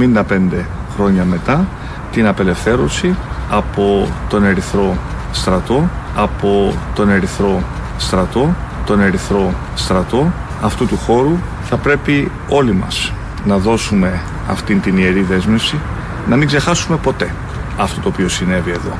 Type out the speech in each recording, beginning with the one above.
και 75 χρόνια μετά την απελευθέρωση από τον Ερυθρό στρατό, από τον Ερυθρό στρατό, τον Ερυθρό στρατό αυτού του χώρου θα πρέπει όλοι μας να δώσουμε αυτήν την ιερή δέσμευση να μην ξεχάσουμε ποτέ αυτό το οποίο συνέβη εδώ.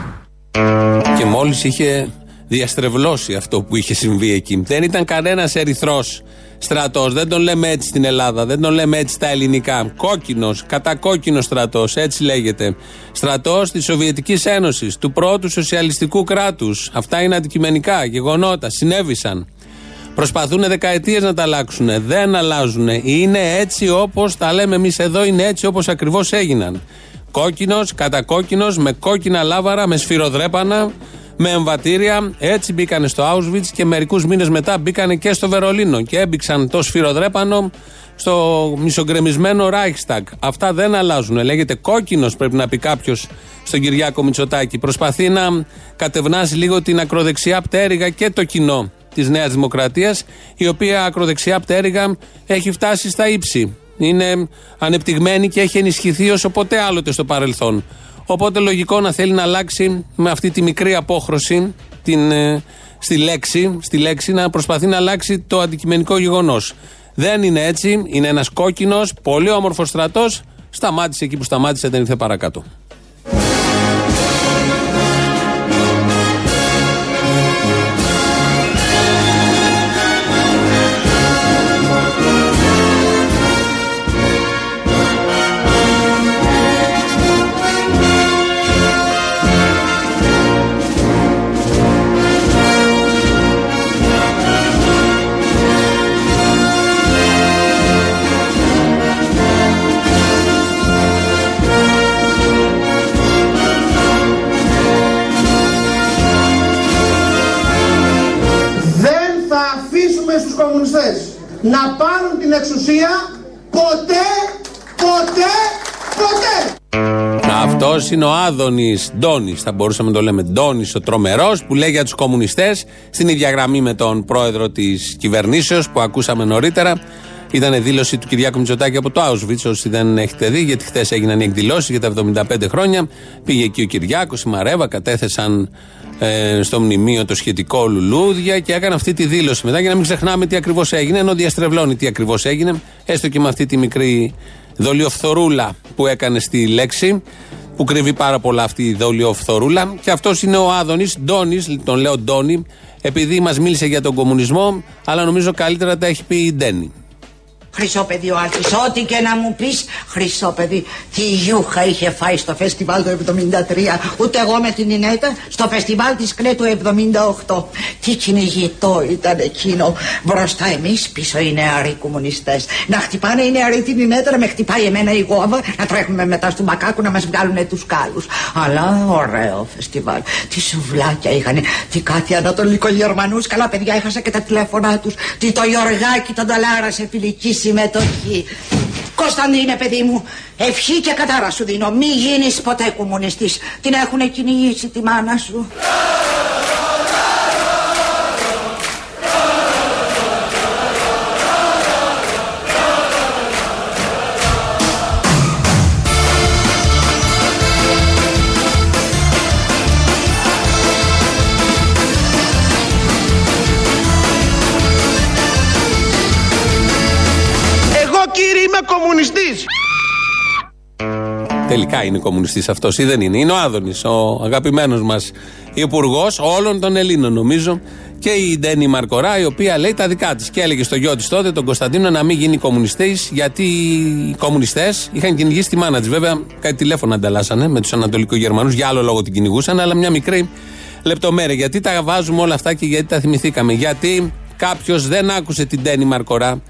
Και μόλις είχε διαστρεβλώσει αυτό που είχε συμβεί εκεί. Δεν ήταν κανένας ερυθρός στρατός. Δεν τον λέμε έτσι στην Ελλάδα. Δεν τον λέμε έτσι στα ελληνικά. Κόκκινος, κατακόκκινος στρατός. Έτσι λέγεται. Στρατός της Σοβιετικής Ένωσης, του πρώτου σοσιαλιστικού κράτους. Αυτά είναι αντικειμενικά γεγονότα. Συνέβησαν. Προσπαθούν δεκαετίες να τα αλλάξουν. Δεν αλλάζουν. Είναι έτσι όπως τα λέμε εμείς εδώ, είναι έτσι όπως ακριβώς έγιναν. Κόκκινος, κατακόκκινος, με κόκκινα λάβαρα, με σφυροδρέπανα, με εμβατήρια. Έτσι μπήκανε στο Auschwitz και μερικούς μήνες μετά μπήκανε και στο Βερολίνο και έμπηξαν το σφυροδρέπανο στο μισογκρεμισμένο Reichstag. Αυτά δεν αλλάζουν. Λέγεται κόκκινος, πρέπει να πει κάποιος στον Κυριάκο Μητσοτάκη. Προσπαθεί να κατευνάσει λίγο την ακροδεξιά πτέρυγα και το κοινό της Νέας Δημοκρατίας, η οποία ακροδεξιά πτέρυγα έχει φτάσει στα ύψη. Είναι ανεπτυγμένη και έχει ενισχυθεί όσο ποτέ άλλοτε στο παρελθόν. Οπότε λογικό να θέλει να αλλάξει με αυτή τη μικρή απόχρωση την, ε, στη, λέξη, στη λέξη να προσπαθεί να αλλάξει το αντικειμενικό γεγονός. Δεν είναι έτσι. Είναι ένας κόκκινος, πολύ όμορφος στρατός. Σταμάτησε εκεί που σταμάτησε, δεν ήρθε παρακάτω. Να πάρουν την εξουσία ποτέ, ποτέ, ποτέ. Αυτός είναι ο Άδωνης Ντόνης, θα μπορούσαμε να το λέμε Ντόνης, ο τρομερός, που λέει για τους κομμουνιστές, στην ίδια γραμμή με τον πρόεδρο της κυβερνήσεως που ακούσαμε νωρίτερα. Ήταν δήλωση του Κυριάκου Μητσοτάκη από το Auschwitz, όσοι δεν έχετε δει, γιατί χθες έγιναν οι εκδηλώσεις για τα 75 χρόνια. Πήγε εκεί ο Κυριάκος, η Μαρέβα, κατέθεσαν ε, στο μνημείο το σχετικό λουλούδια και έκανε αυτή τη δήλωση μετά για να μην ξεχνάμε τι ακριβώς έγινε, ενώ διαστρεβλώνει τι ακριβώς έγινε, έστω και με αυτή τη μικρή δολιοφθορούλα που έκανε στη λέξη, που κρύβει πάρα πολλά αυτή η δολιοφθορούλα. Και αυτός είναι ο Άδωνης, Ντόνης, τον λέω Ντόνη, επειδή μας μίλησε για τον κομμουνισμό, αλλά νομίζω καλύτερα τα έχει πει η Ντένι. Χρυσό παιδί ο Άλφης, ό,τι και να μου πεις. Χρυσό παιδί, τι γιούχα είχε φάει στο φεστιβάλ του 73 Ούτε εγώ με την Ινέτα στο φεστιβάλ της ΚΝΕ του 78 Τι κυνηγητό ήταν εκείνο. Μπροστά εμείς, πίσω οι νεαροί κομμουνιστές. Να χτυπάνε οι νεαροί την Ινέτα, να με χτυπάει εμένα η γόβα Να τρέχουμε μετά στο μπακάκου να μας βγάλουν τους κάλους. Αλλά ωραίο φεστιβάλ. Τι σουβλάκια είχαν, τι κάτι ανατολικογερμανούς. Καλά παιδιά, έχασα και τα τηλέφωνά τους. Τι το Γιωργάκι τον Ταλάρα σε φιλική συμμετοχή. Κωνσταντίνε παιδί μου, ευχή και κατάρα σου δίνω. Μη γίνεις ποτέ κομμουνιστής. Την έχουν κυνηγήσει τη μάνα σου. Τελικά είναι κομμουνιστής αυτός ή δεν είναι. Είναι ο Άδωνης, ο αγαπημένος μας υπουργός όλων των Ελλήνων νομίζω. Και η Ντένι Μαρκορά, η οποία λέει τα δικά της. Και έλεγε στο γιο της τότε, τον Κωνσταντίνο, να μην γίνει κομμουνιστής, γιατί οι κομμουνιστές είχαν κυνηγήσει τη μάνα της. Βέβαια, κάτι τηλέφωνα ανταλλάσσανε με τους Ανατολικογερμανούς, για άλλο λόγο την κυνηγούσαν, αλλά μια μικρή λεπτομέρεια. Γιατί τα βάζουμε όλα αυτά και γιατί τα θυμηθήκαμε. Γιατί κάποιος δεν άκουσε την Ντένι Μαρκορά,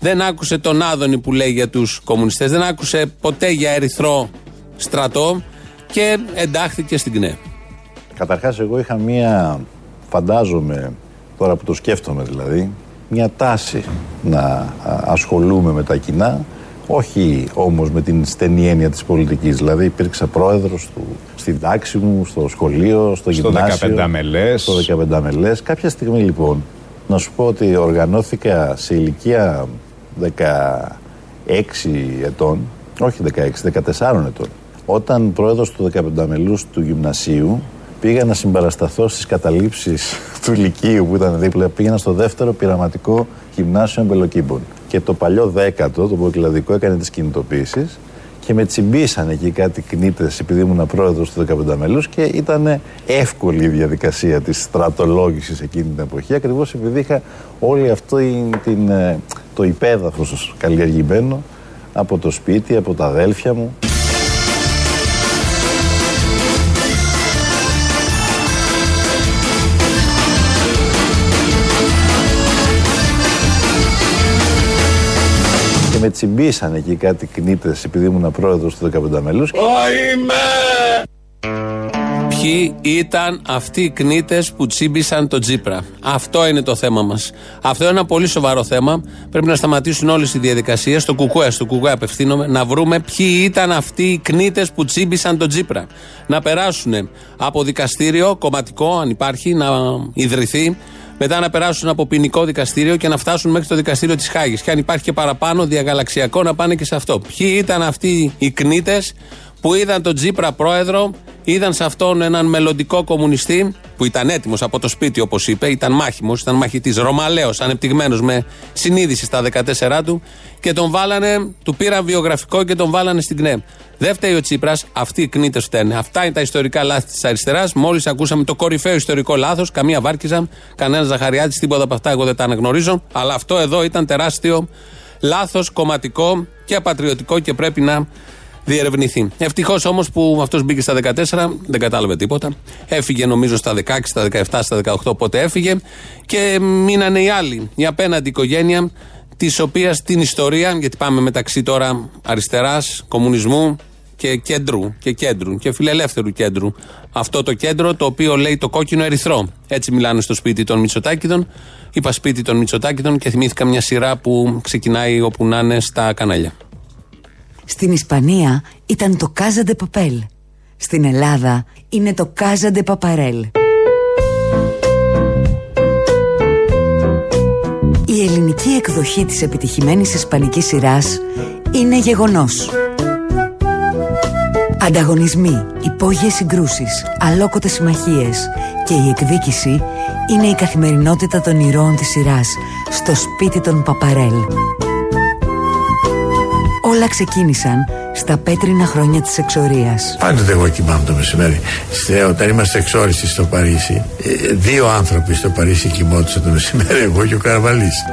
δεν άκουσε τον Άδωνη που λέει για τους κομμουνιστές, δεν άκουσε ποτέ για ερυθρό στρατό και εντάχθηκε στην ΚΝΕ. Καταρχάς, εγώ είχα μία, φαντάζομαι, τώρα που το σκέφτομαι δηλαδή, μια τάση να ασχολούμαι με τα κοινά, όχι όμως με την στενή έννοια της πολιτικής. Δηλαδή υπήρξα πρόεδρος του, στην τάξη μου, στο σχολείο, στο, στο γυμνάσιο. 15 μελές. Στο 15 μελές. Κάποια στιγμή λοιπόν, να σου πω ότι οργανώθηκα σε ηλικία 16 ετών Όχι 16, 14 ετών. Όταν πρόεδρος του 15 μελού του γυμνασίου πήγα να συμπαρασταθώ στις καταλήψεις του Λυκείου που ήταν δίπλα. Πήγαινα στο δεύτερο πειραματικό γυμνάσιο Εμπελοκύμπων. Και το παλιό δέκατο, το προκλαδικό, έκανε τις κινητοποίησεις και με τσιμπήσαν εκεί κάτι κνήτες επειδή ήμουν πρόεδρος του 15 μελού και ήταν εύκολη η διαδικασία της στρατολόγησης εκείνη την εποχή ακριβώς επειδή είχα όλη αυτό την, ε, το υπέδαφος καλλιεργημένο από το σπίτι, από τα αδέλφια μου. Με τσιμπήσαν εκεί κάτι κνήτες επειδή ήμουν πρόεδρος του 15 μελούς. Ποιοι ήταν αυτοί οι κνήτες που τσίμπησαν τον Τζίπρα; Αυτό είναι το θέμα μας. Αυτό είναι ένα πολύ σοβαρό θέμα. Πρέπει να σταματήσουν όλες οι διαδικασίες. Στο κουκουέ, στο κουκουέ απευθύνομαι, να βρούμε ποιοι ήταν αυτοί οι κνήτες που τσίμπησαν τον Τζίπρα. Να περάσουν από δικαστήριο κομματικό, αν υπάρχει, να ιδρυθεί μετά να περάσουν από ποινικό δικαστήριο και να φτάσουν μέχρι το δικαστήριο της Χάγης. Και αν υπάρχει και παραπάνω διαγαλαξιακό, να πάνε και σε αυτό. Ποιοι ήταν αυτοί οι κνήτες που είδαν τον Τζίπρα πρόεδρο, είδαν σε αυτόν έναν μελλοντικό κομμουνιστή που ήταν έτοιμος από το σπίτι, όπως είπε, ήταν μάχημος, ήταν μαχητής, Ρωμαλαίος, ανεπτυγμένος με συνείδηση στα 14 του και τον βάλανε, του πήραν βιογραφικό και τον βάλανε στην ΚΝΕ. Δεν φταίει ο Τσίπρας, αυτοί οι κνήτες φταίνε. Αυτά είναι τα ιστορικά λάθη της αριστεράς. Μόλις ακούσαμε το κορυφαίο ιστορικό λάθος, καμία βάρκιζα, κανένα Ζαχαριάτης, τίποτα από αυτά εγώ δεν τα αναγνωρίζω. Αλλά αυτό εδώ ήταν τεράστιο λάθος κομματικό και απατριωτικό και πρέπει να διερευνηθεί. Ευτυχώς όμως που αυτός μπήκε στα 14, δεν κατάλαβε τίποτα. Έφυγε νομίζω στα 16, στα 17, στα 18, πότε έφυγε. Και μείνανε οι άλλοι, η απέναντι οικογένεια, της οποίας την ιστορία, γιατί πάμε μεταξύ τώρα αριστεράς, κομμουνισμού και κέντρου και κέντρου και φιλελεύθερου κέντρου. Αυτό το κέντρο το οποίο λέει το κόκκινο ερυθρό. Έτσι μιλάνε στο σπίτι των Μητσοτάκηδων. Είπα σπίτι των Μητσοτάκηδων και θυμήθηκα μια σειρά που ξεκινάει όπου να είναι στα κανάλια. Στην Ισπανία ήταν το Casa de Papel. Στην Ελλάδα είναι το Casa de Paparel. Η ελληνική εκδοχή της επιτυχημένης ισπανικής σειράς είναι γεγονός. Ανταγωνισμοί, υπόγειες συγκρούσεις, αλόκοτες συμμαχίες και η εκδίκηση είναι η καθημερινότητα των ηρώων της σειράς στο σπίτι των Παπαρέλ. Όλα ξεκίνησαν στα πέτρινα χρόνια της εξορίας. Πάντοτε εγώ κοιμάμαι το μεσημέρι. Όταν είμαστε εξόριστοι στο Παρίσι, ε, δύο άνθρωποι στο Παρίσι κοιμόντουσαν το μεσημέρι, εγώ και ο Καραβαλής.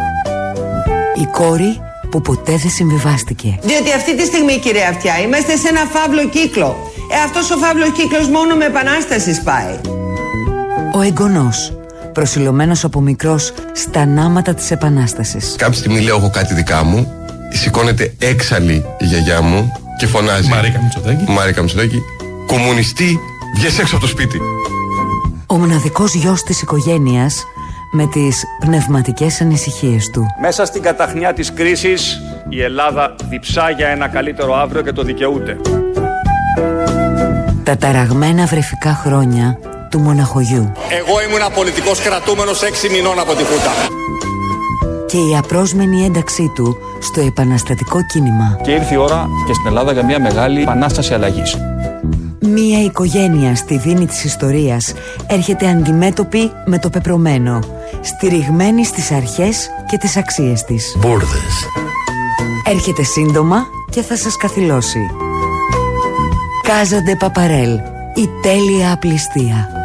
Η κόρη που ποτέ δεν συμβιβάστηκε. Διότι αυτή τη στιγμή, κύριε Αυτιά, είμαστε σε ένα φαύλο κύκλο. Ε, αυτός ο φαύλος κύκλος μόνο με επανάστασης σπάει. Ο εγγονός, προσιλωμένος από μικρός στα νάματα της επανάστασης. Κάποια στιγμή λέω εγώ κάτι δικά μου σηκώνεται έξαλλη η γιαγιά μου και φωνάζει. Μαρίκα Μητσοτάκη. Μαρίκα Μητσοτάκη. Κομμουνιστή, βγες έξω από το σπίτι. Ο μοναδικός γιος της οικογένειας με τις πνευματικές ανησυχίες του. Μέσα στην καταχνιά της κρίσης η Ελλάδα διψά για ένα καλύτερο αύριο και το δικαιούται. Τα ταραγμένα βρεφικά χρόνια του μοναχογιού. Εγώ ήμουν πολιτικός κρατούμενος έξι μηνών από τη Χούτα και η απρόσμενη ένταξή του στο επαναστατικό κίνημα. Και ήρθε η ώρα και στην Ελλάδα για μια μεγάλη επανάσταση αλλαγής. Μία οικογένεια στη δίνη της ιστορίας έρχεται αντιμέτωπη με το πεπρωμένο, στηριγμένη στις αρχές και τις αξίες της. Μπούρδες. Έρχεται σύντομα και θα σας καθυλώσει. Κάζαντε Παπαρέλ, η τέλεια απληστία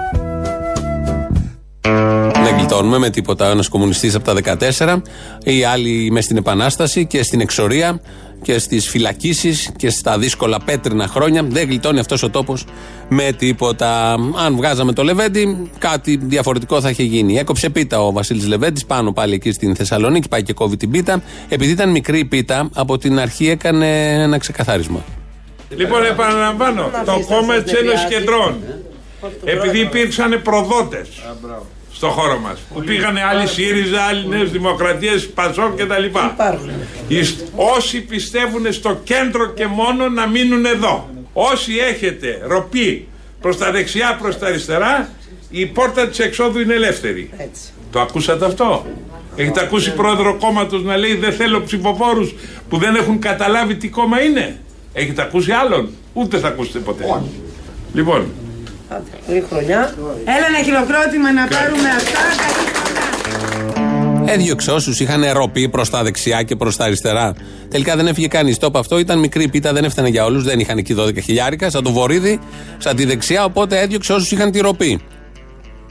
δεν γλιτώνουμε με τίποτα. Ένας κομμουνιστής από τα 14, οι άλλοι μες στην Επανάσταση και στην εξορία και στις φυλακίσεις και στα δύσκολα πέτρινα χρόνια. Δεν γλιτώνει αυτός ο τόπος με τίποτα. Αν βγάζαμε το Λεβέντι, κάτι διαφορετικό θα είχε γίνει. Έκοψε πίτα ο Βασίλης Λεβέντης πάνω πάλι εκεί στην Θεσσαλονίκη, πάει και κόβει την πίτα. Επειδή ήταν μικρή η πίτα, από την αρχή έκανε ένα ξεκαθάρισμα. Λοιπόν, επαναλαμβάνω, το κόμμα της Ένωσης Κεντρών. Επειδή υπήρξαν προδότες στο χώρο μας. Που πήγανε άλλοι ΣΥΡΙΖΑ, άλλοι Νέε Δημοκρατίες, Πασόκ κτλ. Όσοι πιστεύουν στο κέντρο και μόνο να μείνουν εδώ. Όσοι έχετε ροπή προς τα δεξιά, προς τα αριστερά, η πόρτα της εξόδου είναι ελεύθερη. Το ακούσατε αυτό; Έχετε ακούσει πρόεδρο κόμματος να λέει Δεν θέλω ψηφοφόρους που δεν έχουν καταλάβει τι κόμμα είναι. Έχετε ακούσει άλλον; Ούτε θα ακούσετε ποτέ. Λοιπόν, Καλή χρονιά. Έλα ένα χειροκρότημα να πάρουμε αυτά. Έδιωξε όσου είχαν ροπή προς τα δεξιά και προς τα αριστερά. Τελικά δεν έφυγε κανείς. Το αυτό ήταν μικρή πίτα, δεν έφτανε για όλους. Δεν είχαν εκεί 12 χιλιάρικα, σαν το βορίδι, σαν τη δεξιά. Οπότε έδιωξε όσου είχαν τη ροπή.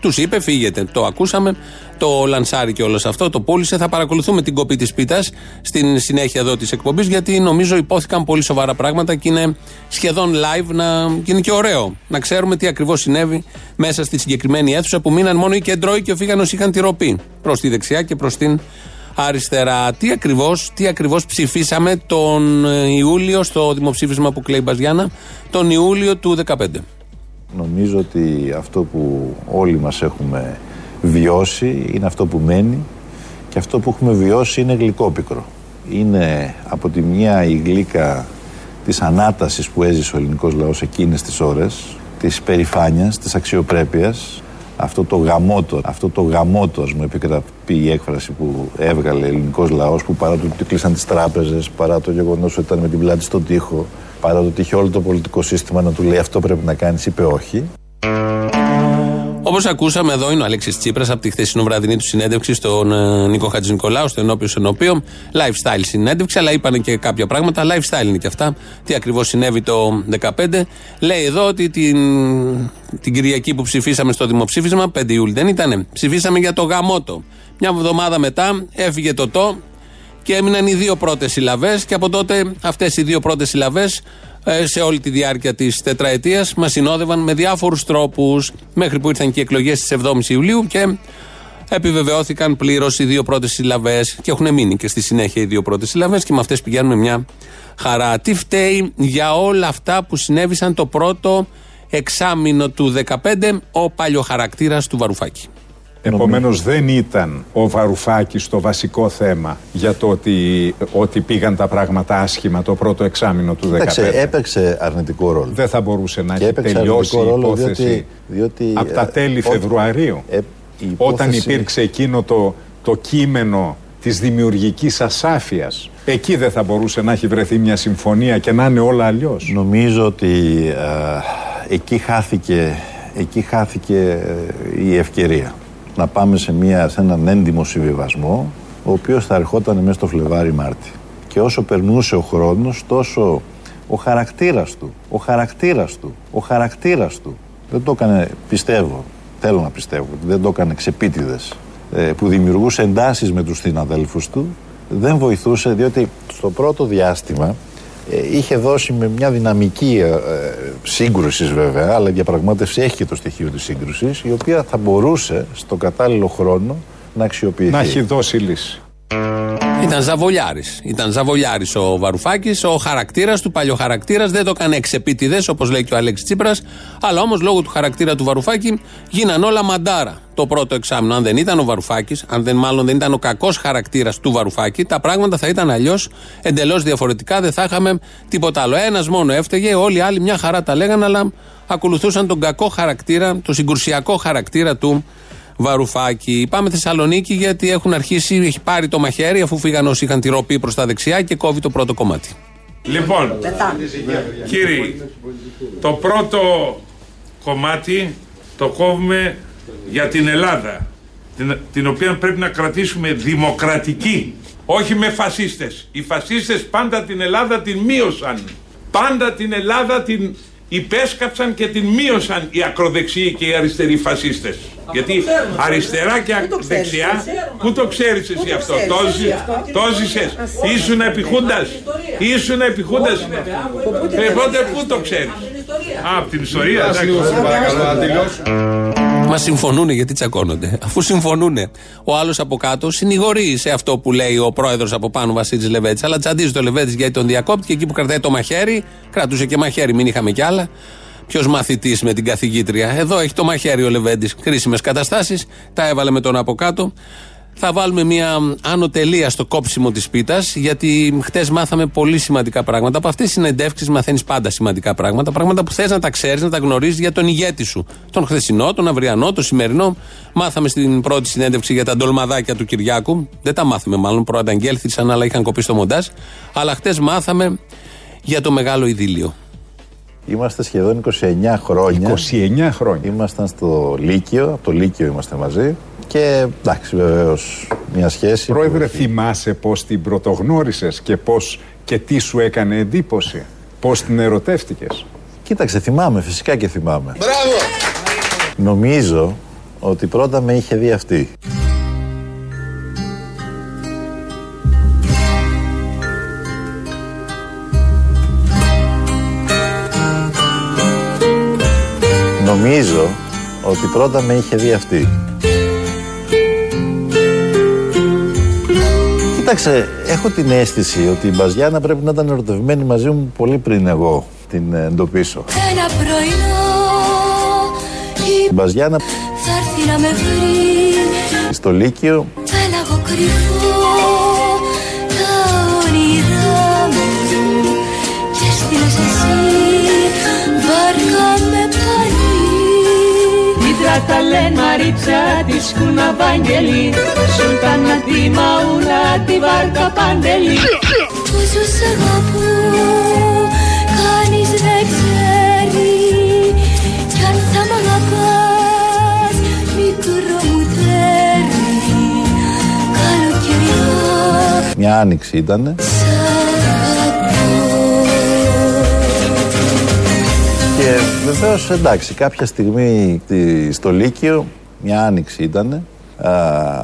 Τους είπε, φύγετε. Το ακούσαμε, το λανσάρι και όλο αυτό, το πούλησε. Θα παρακολουθούμε την κοπή της πίτας στην συνέχεια εδώ της εκπομπής, γιατί νομίζω υπόθηκαν πολύ σοβαρά πράγματα και είναι σχεδόν live να, και είναι και ωραίο να ξέρουμε τι ακριβώς συνέβη μέσα στη συγκεκριμένη αίθουσα που μείναν μόνο οι κεντρώοι και ο Φίγανο είχαν τη ροπή προς τη δεξιά και προς την αριστερά. Τι ακριβώ τι ακριβώς ψηφίσαμε τον ε, Ιούλιο στο δημοψήφισμα που κλαίει η Μπαζιάννα, τον Ιούλιο του 2015. Νομίζω ότι αυτό που όλοι μας έχουμε βιώσει είναι αυτό που μένει και αυτό που έχουμε βιώσει είναι γλυκόπικρο. Είναι από τη μια η γλύκα της ανάτασης που έζησε ο ελληνικός λαός εκείνες τις ώρες, της περηφάνειας, της αξιοπρέπειας, αυτό το γαμότο, αυτό το γαμότος, ας μου επικρατεί η έκφραση που έβγαλε ο ελληνικός λαός που παρά το ότι κλείσαν τις τράπεζες, παρά το γεγονός ότι ήταν με την πλάτη στον τοίχο, παρά το ότι είχε όλο το πολιτικό σύστημα να του λέει αυτό πρέπει να κάνεις, είπε όχι. Όπως ακούσαμε, εδώ είναι ο Αλέξης Τσίπρας από τη χθεσινοβραδινή του συνέντευξη στον ε, Νίκο Χατζης Νικολάου, στο ενώπιο ενώπιο. Lifestyle συνέντευξη, αλλά είπαν και κάποια πράγματα. Lifestyle είναι και αυτά. Τι ακριβώς συνέβη το 2015. Λέει εδώ ότι την, την Κυριακή που ψηφίσαμε στο δημοψήφισμα, 5 Ιούλη δεν ήτανε, ψηφίσαμε για το γαμότο. Μια εβδομάδα μετά έφυγε το το και έμειναν οι δύο πρώτες συλλαβές. Και από τότε αυτές οι δύο πρώτες συλλαβές ε, σε όλη τη διάρκεια της τετραετίας μας συνόδευαν με διάφορους τρόπους μέχρι που ήρθαν και οι εκλογές τη 7η Ιουλίου και επιβεβαιώθηκαν πλήρως οι δύο πρώτες συλλαβές και έχουν μείνει και στη συνέχεια οι δύο πρώτες συλλαβές και με αυτές πηγαίνουμε μια χαρά. Τι φταίει για όλα αυτά που συνέβησαν το πρώτο εξάμεινο του 2015 ο παλιοχαρακτήρας του Βαρουφάκη. Επομένως δεν ήταν ο Βαρουφάκης το βασικό θέμα για το ότι, ότι πήγαν τα πράγματα άσχημα το πρώτο εξάμεινο του 2015. Έπαιξε, έπαιξε αρνητικό ρόλο. Δεν θα μπορούσε να Και έχει έπαιξε τελειώσει η αρνητικό ρόλο υπόθεση διότι- διότι, από τα ε, τέλη ό- Φεβρουαρίου. ε, η Όταν υπόθεση- υπήρξε εκείνο το, το κείμενο της δημιουργικής ασάφειας. Εκεί δεν θα μπορούσε να έχει βρεθεί μια συμφωνία και να είναι όλα αλλιώς. Νομίζω ότι ε, εκεί χάθηκε, εκεί χάθηκε ε, η ευκαιρία να πάμε σε, μια, σε έναν έντιμο συμβιβασμό ο οποίος θα ερχόταν μέσα στο Φλεβάρι Μάρτι. Και όσο περνούσε ο χρόνος τόσο ο χαρακτήρας του, ο χαρακτήρας του, ο χαρακτήρας του δεν το έκανε, πιστεύω, θέλω να πιστεύω, ότι δεν το έκανε ξεπίτηδες ε, που δημιουργούσε εντάσεις με τους συναδέλφους του δεν βοηθούσε διότι στο πρώτο διάστημα ε, είχε δώσει με μια δυναμική ε, ε, σύγκρουσης βέβαια, αλλά η διαπραγμάτευση έχει και το στοιχείο της σύγκρουσης, η οποία θα μπορούσε στο κατάλληλο χρόνο να αξιοποιηθεί. Να έχει δώσει λύση. Ήταν ζαβολιάρης. Ήταν ζαβολιάρης ο Βαρουφάκης, ο χαρακτήρας του, παλιό χαρακτήρας. Δεν το έκανε εξεπίτηδες, όπως λέει και ο Αλέξης Τσίπρας. Αλλά όμως λόγω του χαρακτήρα του Βαρουφάκη γίναν όλα μαντάρα το πρώτο εξάμεινο. Αν δεν ήταν ο Βαρουφάκης, αν δεν μάλλον δεν ήταν ο κακός χαρακτήρας του Βαρουφάκη, τα πράγματα θα ήταν αλλιώς εντελώς διαφορετικά. Δεν θα είχαμε τίποτα άλλο. Ένας μόνο έφταιγε, όλοι οι άλλοι μια χαρά τα λέγανε, αλλά ακολουθούσαν τον κακό χαρακτήρα, τον συγκρουσιακό χαρακτήρα του Βαρουφάκη. Πάμε Θεσσαλονίκη γιατί έχουν αρχίσει, έχει πάρει το μαχαίρι αφού φύγαν όσοι είχαν τη ροπή προς τα δεξιά και κόβει το πρώτο κομμάτι. Λοιπόν, κύριοι, το πρώτο κομμάτι το κόβουμε για την Ελλάδα, την, την οποία πρέπει να κρατήσουμε δημοκρατική, όχι με φασίστες. Οι φασίστες πάντα την Ελλάδα την μείωσαν. Πάντα την Ελλάδα την υπέσκαψαν και την μείωσαν οι ακροδεξιοί και οι αριστεροί φασίστες. Γιατί αριστερά και δεξιά, πού το ξέρεις εσύ αυτό, το ζει- το ζήσες, ήσουν επιχούντας, ήσουν επιχούντας, ε, πότε πού το ξέρεις. Α, από την ιστορία, εντάξει. Μα συμφωνούν γιατί τσακώνονται. Αφού συμφωνούν, ο άλλος από κάτω συνηγορεί σε αυτό που λέει ο πρόεδρος από πάνω Βασίλης Λεβέτης. Αλλά τσαντίζει το Λεβέτης γιατί τον διακόπτει και εκεί που κρατάει το μαχαίρι, κρατούσε και μαχαίρι, μην είχαμε κι άλλα. Ποιος μαθητής με την καθηγήτρια. Εδώ έχει το μαχαίρι ο Λεβέντης. Κρίσιμες καταστάσεις. Τα έβαλε με τον από κάτω. Θα βάλουμε μια άνω τελεία στο κόψιμο της πίτας, γιατί χτες μάθαμε πολύ σημαντικά πράγματα. Από αυτές τις συνεντεύξεις μαθαίνεις πάντα σημαντικά πράγματα. Πράγματα που θες να τα ξέρεις, να τα γνωρίζεις για τον ηγέτη σου. Τον χθεσινό, τον αυριανό, τον σημερινό. Μάθαμε στην πρώτη συνέντευξη για τα ντολμαδάκια του Κυριάκου. Δεν τα μάθαμε μάλλον, προανταγγέλθησαν, αλλά είχαν κοπεί στο μοντάζ. Αλλά χτες μάθαμε για το μεγάλο ειδήλιο. Είμαστε σχεδόν 29 χρόνια. 29 χρόνια. Ήμασταν στο Λύκειο, από το Λύκειο είμαστε μαζί. Και εντάξει, βεβαίως μια σχέση. Πρόεδρε, θυμάσαι πώς την πρωτογνώρισες και πώς και τι σου έκανε εντύπωση. Πώς την ερωτεύτηκες; Κοίταξε, θυμάμαι, φυσικά και θυμάμαι. Μπράβο! Νομίζω ότι πρώτα με είχε δει αυτή. Νομίζω ότι πρώτα με είχε δει αυτή. Κοίταξε, έχω την αίσθηση ότι η Μπαζιάνα πρέπει να ήταν ερωτευμένη μαζί μου πολύ πριν εγώ την εντοπίσω. Ένα πρωινό Η Μπαζιάνα θα έρθει να με βρει. στο Λύκειο. Πέλαγο κρυφό τα όνειρά μου. Και στείλες εσύ βάρκα με πάλι Μήτρα τα λένε Μαρίτσα της σκουναβάγγελη Σουλτάνα τη μαούλα τη βάρκα παντελή. Πόσο σ' αγαπώ κανείς δεν ξέρει. Κι αν θα μ' αγαπάς μικρό μου τέρι. Καλοκαιριά. Μια άνοιξη ήταν. Και βεβαίως εντάξει, κάποια στιγμή τη- στο Λύκειο, μια άνοιξη ήταν.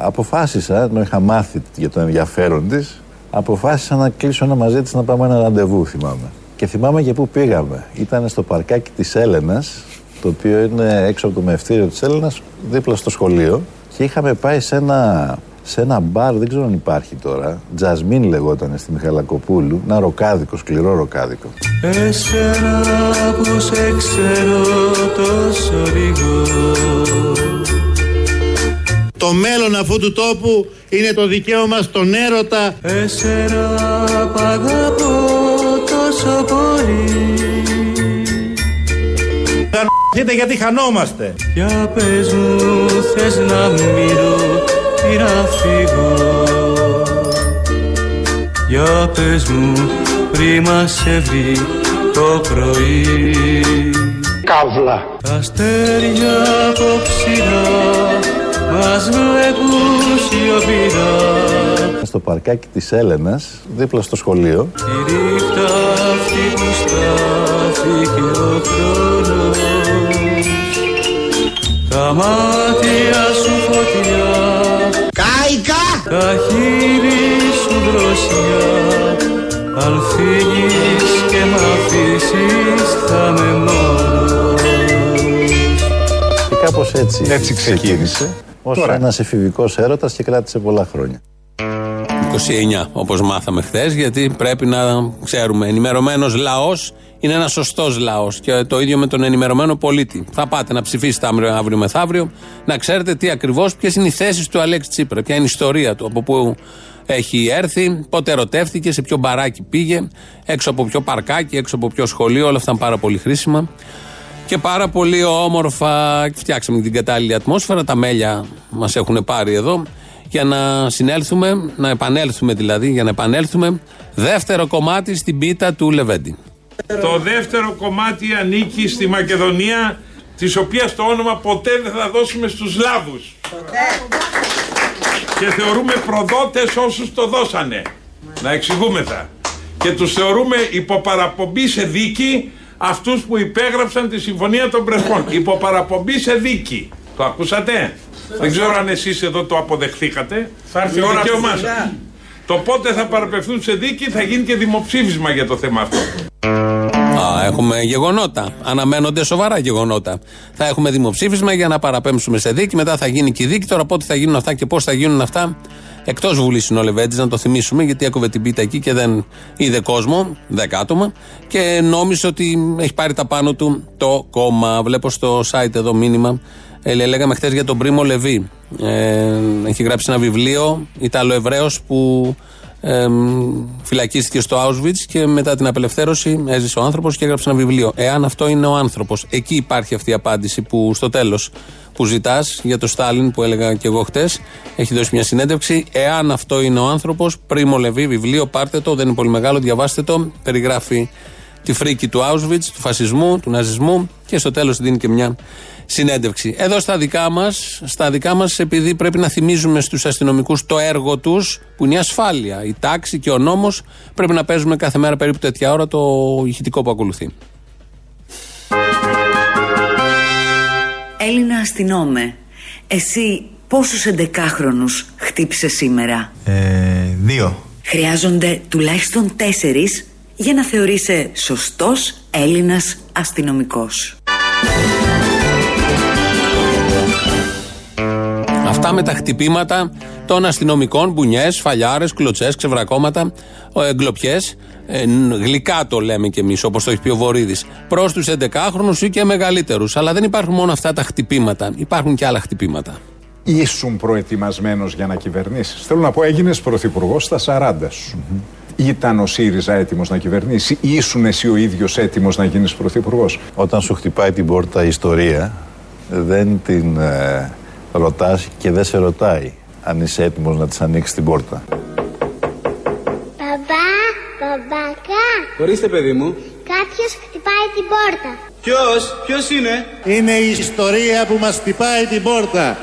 αποφάσισα, ενώ είχα μάθει για το ενδιαφέρον της, αποφάσισα να κλείσω ένα μαζί της να πάμε ένα ραντεβού, θυμάμαι. Και θυμάμαι και πού πήγαμε. Ήταν στο παρκάκι της Έλενας, το οποίο είναι έξω από το μευτήριο της Έλενας, δίπλα στο σχολείο. Και είχαμε πάει σε ένα, σε ένα μπαρ, δεν ξέρω αν υπάρχει τώρα. Τζασμίν λεγόταν στη Μιχαλακοπούλου. Ένα ροκάδικο, σκληρό ροκάδικο. Εσένα που σε ξέρω τόσο λίγο Το μέλλον αυτού του τόπου είναι το δικαίωμα στον έρωτα. Εσένα που αγαπώ τόσο πολύ Δείτε γιατί χανόμαστε; Για πες μου θες να μείνω ή να φύγω Για πες μου πριν μας σε βρει το πρωί Καύλα. Τα αστέρια κοψίνα μας βλέπουν σιωπηρά Στο παρκάκι της Έλενας, δίπλα στο σχολείο. Τη νύχτα αυτή που στάθηκε ο χρόνος Τα μάτια σου φωτιά Κάικα! Τα χείλη σου δροσιά Αν φύγεις και μ' αφήσεις θα με μόνος Και κάπως έτσι, Έτσι ξεκίνησε. Ως Τώρα. ένας εφηβικός έρωτας και κράτησε πολλά χρόνια. 29, όπως μάθαμε χθες, γιατί πρέπει να ξέρουμε. Ενημερωμένος λαός είναι ένας σωστός λαός. Και το ίδιο με τον ενημερωμένο πολίτη. Θα πάτε να ψηφίσετε αύριο, αύριο μεθαύριο, να ξέρετε τι ακριβώς, ποιες είναι οι θέσεις του Αλέξη Τσίπρα, ποια είναι η ιστορία του, από πού έχει έρθει, πότε ερωτεύτηκε, σε ποιο μπαράκι πήγε, έξω από ποιο παρκάκι, έξω από ποιο σχολείο. Όλα αυτά είναι πάρα πολύ χρήσιμα. Και πάρα πολύ όμορφα φτιάξαμε την κατάλληλη ατμόσφαιρα. Τα μέλια μας έχουν πάρει εδώ για να συνέλθουμε, να επανέλθουμε δηλαδή, για να επανέλθουμε. Δεύτερο κομμάτι στην πίτα του Λεβέντη. Το δεύτερο κομμάτι ανήκει στη Μακεδονία, της οποίας το όνομα ποτέ δεν θα δώσουμε στους Σλάβους. Και θεωρούμε προδότες όσους το δώσανε. Να εξηγούμεθα. Και τους θεωρούμε υποπαραπομπή σε δίκη αυτούς που υπέγραψαν τη Συμφωνία των Πρεσπών. Υποπαραπομπή σε δίκη. Το ακούσατε; Δεν ξέρω αν εσείς εδώ το αποδεχθήκατε. Θα έρθει η ώρα δικαίωμά σας. Το πότε θα παραπευθούν σε δίκη θα γίνει και δημοψήφισμα για το θέμα αυτό. Α, έχουμε γεγονότα. Αναμένονται σοβαρά γεγονότα. Θα έχουμε δημοψήφισμα για να παραπέμψουμε σε δίκη. Μετά θα γίνει και η δίκη. Τώρα πότε θα γίνουν αυτά και πώς θα γίνουν αυτά. Εκτός Βουλής είναι ο Λεβέντη, να το θυμίσουμε, γιατί έκοβε την πίτα εκεί και δεν είδε κόσμο, δέκα άτομα. Και νόμιζε ότι έχει πάρει τα πάνω του το κόμμα. Βλέπω στο site εδώ μήνυμα. Ε, λέγαμε χθες για τον Πρίμο Λεβί. Ε, έχει γράψει ένα βιβλίο, Ιταλοεβραίος, που εμ, φυλακίστηκε στο Auschwitz και μετά την απελευθέρωση έζησε ο άνθρωπος και έγραψε ένα βιβλίο. Εάν αυτό είναι ο άνθρωπος, εκεί υπάρχει αυτή η απάντηση που στο τέλος που ζητάς για το Στάλιν που έλεγα και εγώ χτε, έχει δώσει μια συνέντευξη. Εάν αυτό είναι ο άνθρωπος, Πρίμο Λεβί, βιβλίο, πάρτε το, δεν είναι πολύ μεγάλο, διαβάστε το. Περιγράφει τη φρίκη του Auschwitz, του φασισμού, του ναζισμού και στο τέλος δίνει και μια συνέντευξη. Εδώ στα δικά μας, στα δικά μας, επειδή πρέπει να θυμίζουμε στους αστυνομικούς το έργο τους, που είναι η ασφάλεια, η τάξη και ο νόμος, πρέπει να παίζουμε κάθε μέρα περίπου τέτοια ώρα το ηχητικό που ακολουθεί. Έλληνα αστυνόμε, εσύ πόσους εντεκάχρονους χτύπησες σήμερα; Ε, δύο. Χρειάζονται τουλάχιστον τέσσερις για να θεωρείσαι σωστός Έλληνας αστυνομικός. Αυτά με τα χτυπήματα των αστυνομικών, μπουνιές, φαλιάρες, κλωτσές, ξεβρακώματα, εγκλοπιέ. γλυκά το λέμε κι εμείς, όπως το έχει πει ο Βορύδης. Προς τους 11χρονου ή και μεγαλύτερους. Αλλά δεν υπάρχουν μόνο αυτά τα χτυπήματα. Υπάρχουν και άλλα χτυπήματα. Ήσουν προετοιμασμένος για να κυβερνήσεις. Θέλω να πω, έγινες πρωθυπουργός στα 40 σου. Ήταν ο ΣΥΡΙΖΑ έτοιμος να κυβερνήσει, ή ήσουν εσύ ο ίδιος έτοιμος να γίνεις πρωθυπουργός; Όταν σου χτυπάει την πόρτα η ιστορία, δεν την ε, ρωτάς και δεν σε ρωτάει αν είσαι έτοιμος να της ανοίξεις την πόρτα. Μπαμπά, μπαμπάκα, Ορίστε, παιδί μου. κάποιος χτυπάει την πόρτα. Ποιος, ποιος είναι; Είναι η ιστορία που μας χτυπάει την πόρτα.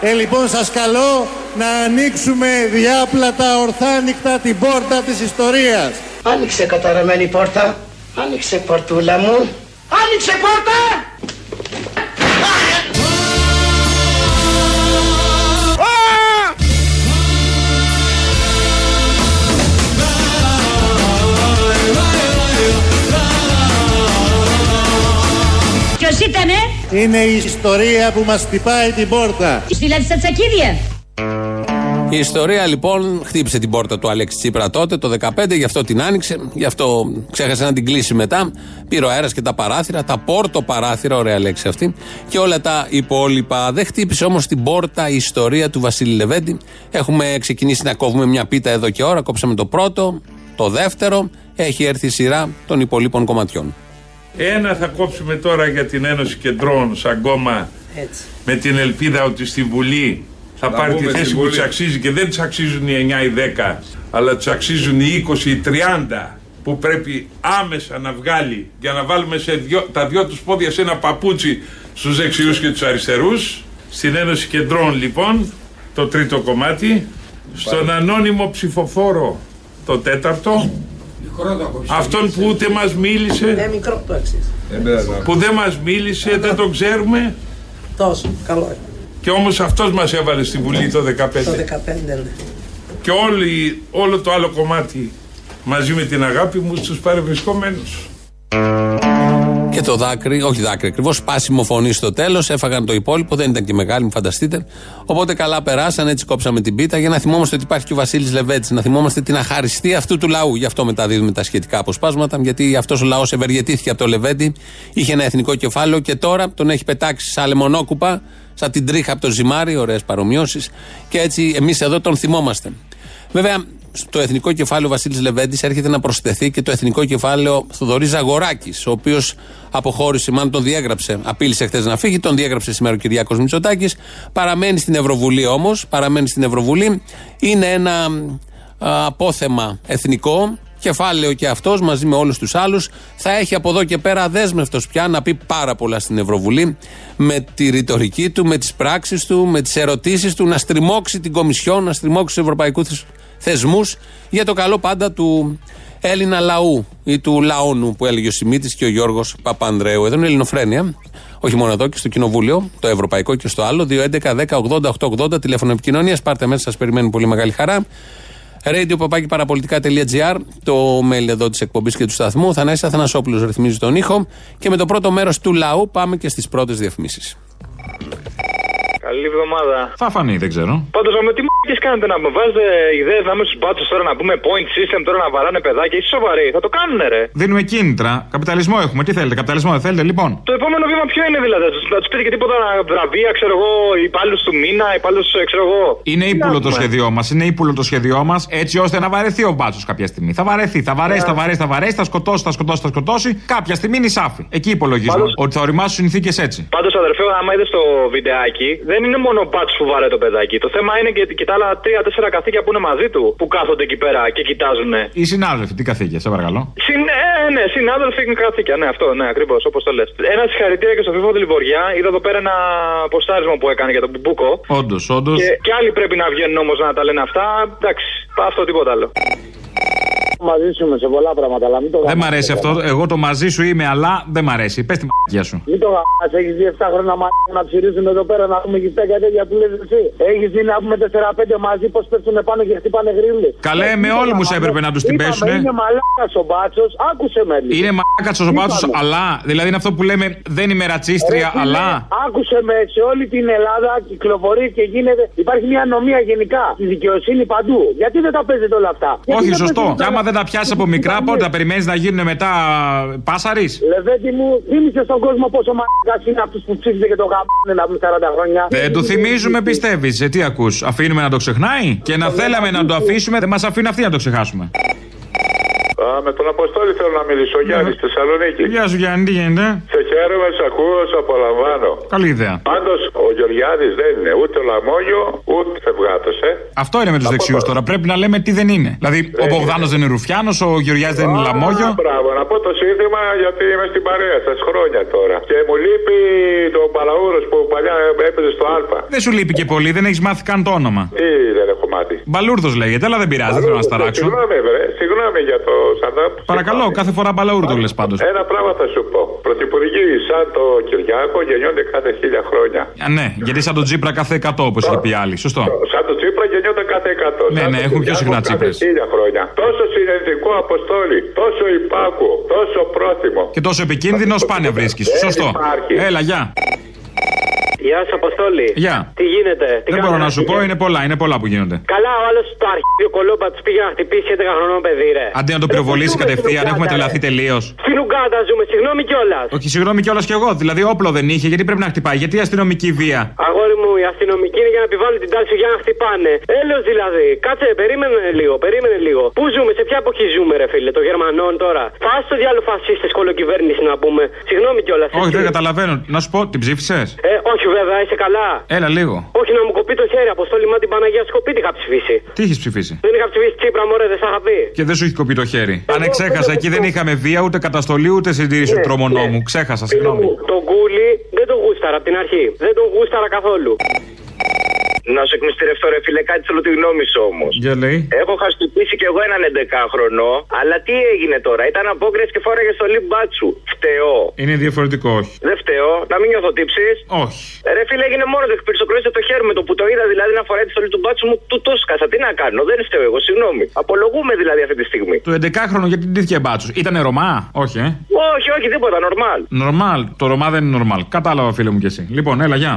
Ε, λοιπόν, σας καλώ να ανοίξουμε διάπλατα ορθάνικτα την πόρτα της ιστορίας. Άνοιξε καταραμένη πόρτα. Άνοιξε πορτούλα μου. Άνοιξε πόρτα! Είναι η ιστορία που μας χτυπάει την πόρτα. Στείλατε στα τσακίδια. Η ιστορία λοιπόν χτύπησε την πόρτα του Αλέξη Τσίπρα τότε, το 15, γι' αυτό την άνοιξε, γι' αυτό ξέχασε να την κλείσει μετά. Πήρε ο αέρας και τα παράθυρα, τα πόρτο παράθυρα, ωραία λέξη αυτή, και όλα τα υπόλοιπα. Δεν χτύπησε όμως την πόρτα η ιστορία του Βασίλη Λεβέντη. Έχουμε ξεκινήσει να κόβουμε μια πίτα εδώ και ώρα, κόψαμε το πρώτο, το δεύτερο, έχει έρθει η σειρά των υπολείπων κομματιών. Ένα θα κόψουμε τώρα για την Ένωση Κεντρών σαν κόμμα Έτσι. με την ελπίδα ότι στη Βουλή θα Θα πάρει τη μπούμε θέση στη που Βουλή. τη αξίζει και δεν τη αξίζουν οι 9 ή 10, αλλά τη αξίζουν οι 20 ή 30 που πρέπει άμεσα να βγάλει για να βάλουμε σε δυο, τα δυο τους πόδια σε ένα παπούτσι στους δεξιούς και τους αριστερούς. Στην Ένωση Κεντρών λοιπόν, το τρίτο κομμάτι. Στον ανώνυμο ψηφοφόρο, το τέταρτο. Αυτόν που ούτε μας Ε, μίλησε, μικρό το αξίζει. που δεν μας μίλησε, δεν το ξέρουμε. Τόσο, καλό είναι. Και όμως αυτός μας έβαλε στη Βουλή το 15. Το 15 ναι. Και όλη, όλο το άλλο κομμάτι μαζί με την αγάπη μου στους παρευρισκόμενους. Και το δάκρυ, όχι δάκρυ ακριβώς, σπάσιμο φωνή στο τέλος. Έφαγαν το υπόλοιπο, δεν ήταν και μεγάλη, μου φανταστείτε. Οπότε καλά περάσαν, έτσι κόψαμε την πίτα για να θυμόμαστε ότι υπάρχει και ο Βασίλης Λεβέτης, να θυμόμαστε την αχαριστία αυτού του λαού. Γι' αυτό μεταδίδουμε τα σχετικά αποσπάσματα, γιατί αυτός ο λαός ευεργετήθηκε από το Λεβέντη, είχε ένα εθνικό κεφάλαιο και τώρα τον έχει πετάξει σαν λεμονόκουπα, σαν την τρίχα από το ζυμάρι, ωραίες παρομοιώσεις. Και έτσι εμείς εδώ τον θυμόμαστε. Βέβαια, στο εθνικό κεφάλαιο Βασίλης Λεβέντης έρχεται να προσθεθεί και το εθνικό κεφάλαιο Θοδωρής Ζαγοράκης, ο οποίος αποχώρησε, μάλλον τον διέγραψε. Απείλησε χθες να φύγει, τον διέγραψε σήμερα ο Κυριάκος Μητσοτάκης. Παραμένει στην Ευρωβουλή όμως, παραμένει στην Ευρωβουλή. Είναι ένα α, απόθεμα εθνικό, κεφάλαιο και αυτός μαζί με όλους τους άλλους. Θα έχει από εδώ και πέρα αδέσμευτο πια να πει πάρα πολλά στην Ευρωβουλή με τη ρητορική του, με τις πράξεις του, με τις ερωτήσεις του, να στριμώξει την Κομισιόν, να στριμώξει τους ευρωπαϊκούς θεσμούς για το καλό πάντα του Έλληνα λαού ή του λαόνου που έλεγε ο Σιμίτης και ο Γιώργος Παπανδρέου. Εδώ είναι η Ελληνοφρένεια. Όχι μόνο εδώ και στο Κοινοβούλιο, το Ευρωπαϊκό και στο άλλο. 2.11.10.80.880 τηλέφωνο επικοινωνίας. Πάρτε μέσα, σας περιμένει πολύ μεγάλη χαρά. radio.parapolitica.gr Το mail εδώ της εκπομπής και του σταθμού. Θανάσης Αθανασόπουλος ρυθμίζει τον ήχο. Και με το πρώτο μέρος του λαού πάμε και στις πρώτες διαφημίσεις. Καλή εβδομάδα. Θα φανεί, δεν ξέρω. Πάντως με τι τι κάνετε να μου βάζετε ιδέες να είμαι στους μπάτσους τώρα να πούμε point system τώρα να βαράνε παιδάκια. Είσαι σοβαροί, θα το κάνουνε ρε. Δίνουμε κίνητρα. Καπιταλισμό έχουμε. Τι θέλετε, καπιταλισμό δεν θέλετε, λοιπόν. Το επόμενο βήμα ποιο είναι δηλαδή, να τους- να τους πείτε και τίποτα βραβεία, ξέρω εγώ, υπάλληλους του μήνα, υπάλληλους, ξέρω εγώ. Είναι Τι ύπουλο να το πούμε. σχέδιό μας. Είναι ύπουλο το σχέδιό μας έτσι ώστε να βαρεθεί ο μπάτσος κάποια στιγμή. Θα βαρεθεί, θα βαρέσει, θα βαρέσει, θα βαρέσει, θα σκοτώσει, θα σκοτώσει, θα σκοτώσει. Κάποια στιγμή είναι η σάφη. Εκεί υπολογίζουμε ότι θα οριμάσουν συνθήκες έτσι. Πάντως, αδερφέ, άμα είδες το βιντεάκι, δεν είναι μόνο ο μπάτσο που βαράει το παιδάκι. Το θέμα είναι και, και τα άλλα τρία-τέσσερα καθήκια που είναι μαζί του που κάθονται εκεί πέρα και κοιτάζουν. Οι συνάδελφοι, τι καθήκια, σε παρακαλώ. Συν, ε, ναι, συνάδελφοι είναι καθήκια. Ναι, αυτό, ναι, ακριβώς όπως το λες. Ένα συγχαρητήρια και στο FIFA τη Λιβοριά. Είδα εδώ πέρα ένα ποστάρισμα που έκανε για τον Μπουμπούκο. Όντως, όντως. Και, και άλλοι πρέπει να βγαίνουν όμως να τα λένε αυτά. Εντάξει, αυτό τίποτα άλλο. Μαζί σου είμαι σε πολλά πράγματα, αλλά μην το Δεν μ' γαμάς, αρέσει ρε, αυτό. Εγώ το μαζί σου είμαι, αλλά δεν μ' αρέσει. Πες τη μαγεία σου. Μην το γαμάς, έχεις δει 7 χρόνια μα να ψηρίζουν εδώ πέρα να πούμε γυφτά και τέτοια που λες εσύ. Έχεις δει να πούμε 4-5 μαζί πως πέφτουν πάνω και χτυπάνε γρήλες. Καλέ, Ε, με μην το όλους μου γαμάς. έπρεπε να τους την Είπαμε, πέσουνε. Είναι μαλάκας ο μπάτσος, άκουσε με λίγο. Είναι μάκατσα ο μπάτσος, Είπαμε. αλλά. Δηλαδή είναι αυτό που λέμε δεν είμαι ρατσίστρια, Ρε φίλε, αλλά. Άκουσε με, σε όλη την Ελλάδα κυκλοφορεί και γίνεται. Υπάρχει μια ανομία γενικά. Τη δικαιοσύνη παντού. Γιατί δεν τα παίζετε όλα αυτά; Γιατί Όχι, δεν σωστό. παίζετε Και άμα όλα- δεν τα πιάσεις από μικρά, πότε τα περιμένεις να γίνουν μετά πάσαρη. Λεβέντι μου, θύμισες στον κόσμο πόσο μαλάκα είναι αυτού που ψήφιζε και το γαμπάνε να πούμε 40 χρόνια. Δεν του θυμίζουμε, πιστεύεις. Ε, τι ακούς, αφήνουμε να το ξεχνάει; Και να θέλαμε να το αφήσουμε, δεν μας αφήνει αυτή να το ξεχάσουμε. Α, με τον Αποστόλη θέλω να μιλήσω. Γιάννη, στη Θεσσαλονίκη. Γεια σου Γιάννη, τι γίνεται; Σε χαίρομαι, σε ακούω, σε απολαμβάνω. Καλή ιδέα. Πάντως, ο Γεωργιάδης δεν είναι ούτε λαμόγιο, ούτε φευγάτο, ε. Αυτό είναι με του δεξιούς τώρα. Πρέπει να λέμε τι δεν είναι. Δηλαδή, ο Μπογδάνος δεν είναι Ρουφιάνος, ο Γεωργιάδης δεν είναι Λαμόγιο. Α, Μπράβο, να πω το σύνθημα γιατί είμαι στην παρέα σας χρόνια τώρα. Και μου λείπει το Παλαούρος που παλιά έπαιζε στο Α. Δεν σου λείπει και πολύ, δεν έχεις μάθει καν το όνομα. Τι δεν έχω μάθει. Μπαλούρδος λέγεται, αλλά δεν πειράζει, δεν θέλω να σταράξω. Συγγνώμη, βρε, συγγνώμη για το stand-up. Παρακαλώ, κάθε φορά μπαλαούρδο λες πάντως. Ένα πράγμα θα σου πω. Πρωθυπουργοί σαν το Κυριάκο γεννιόνται κάθε χίλια χρόνια. Ναι, γιατί σαν τον Τζίπρα κάθε 100 όπως είχε πει άλλη. Σωστό. Σαν το Τσίπρα γεννιόνται κάθε 100. Ναι, Σαν ναι, το έχουν πιο Κυριάκο συχνά κάθε Τσίπρες. χίλια χρόνια. Τόσο συνενετικό αποστόλη, τόσο υπάκουο, τόσο πρόθυμο. Και τόσο επικίνδυνο σπάνια βρίσκεις. Δεν Σωστό. υπάρχει. Έλα, γεια. Γεια σας, Αποστόλη. Γεια. Τι γίνεται, τι Δεν μπορώ κάνετε, να σου πω, είναι πολλά, είναι πολλά που γίνονται. Καλά, ο άλλος το αρχίδιο κολόμπα τους πήγε να χτυπήσει 11 χρονών παιδί, ρε. Αντί να το πυροβολήσει κατευθείαν, έχουμε τρελαθεί τελείως. Στην Ουγκάντα ζούμε, συγγνώμη κιόλας. Όχι, συγγνώμη κιόλας κι εγώ. Δηλαδή, όπλο δεν είχε, γιατί πρέπει να χτυπάει. Γιατί η αστυνομική βία; Αγόρι μου, οι αστυνομικοί είναι για να επιβάλλουν την τάξη για να χτυπάνε. Έλεος δηλαδή. Κάτσε, περίμενε λίγο, περίμενε λίγο. Πού ζούμε, σε ποια εποχή ζούμε, ρε φίλε, των Γερμανών τώρα; Φάσε το διάλογο φασίστες κολοκυβέρνηση να πούμε. Συγγνώμη κιόλας. Όχι, δεν καταλαβαίνω. Να σου πω, την ψήφισες; Ε, όχι βέβαια, είσαι καλά. Έλα λίγο. Όχι να μου κοπεί το χέρι, Αποστόλη, μα την Παναγία σκοπή τι είχα ψηφίσει. Τι έχεις ψηφίσει; Δεν είχα ψηφίσει Τσίπρα, μωρέ, δεν σ' είχα πει. Και δεν σου έχει κοπεί το χέρι. Αν εξέχασα, εκεί δεν είχαμε βία, ούτε καταστολή, ούτε συντήρηση του τρομονόμου. Ξέχασα, συγγνώμη. Τον κούλι δεν τον γούσταρα από την αρχή. Δεν τον γούσταρα καθόλου. Να σου εκμυστηρευτώ, ρε φίλε, κάτι θέλω τη γνώμη σου όμως. Για λέει. Έχω χαστυπήσει κι εγώ έναν 11χρονο, αλλά τι έγινε τώρα. Ήταν απόκριση και φόραγε στο λιμπάτσου. Φταίω. Είναι διαφορετικό, όχι. Δεν φταίω. Να μην νιώθω τύψεις. Όχι. Ρε φίλε, έγινε μόνο το εκπυρσοκρόσε το χέρι με το που το είδα δηλαδή να φοράει τη στολή του μπάτσου μου. Του το σκάσα. Τι να κάνω, δεν φταίω εγώ, συγγνώμη. Απολογούμε δηλαδή αυτή τη στιγμή. Το 11χρονο γιατί την τύχε μπάτσος. Ήτανε Ρωμά, όχι, ε; Όχι, όχι, τίποτα, νορμάλ. Νορμάλ. Το Ρωμά δεν είναι νορμάλ. Κατάλαβα, φίλε μου κι εσύ. Λοιπόν, έλα, γεια.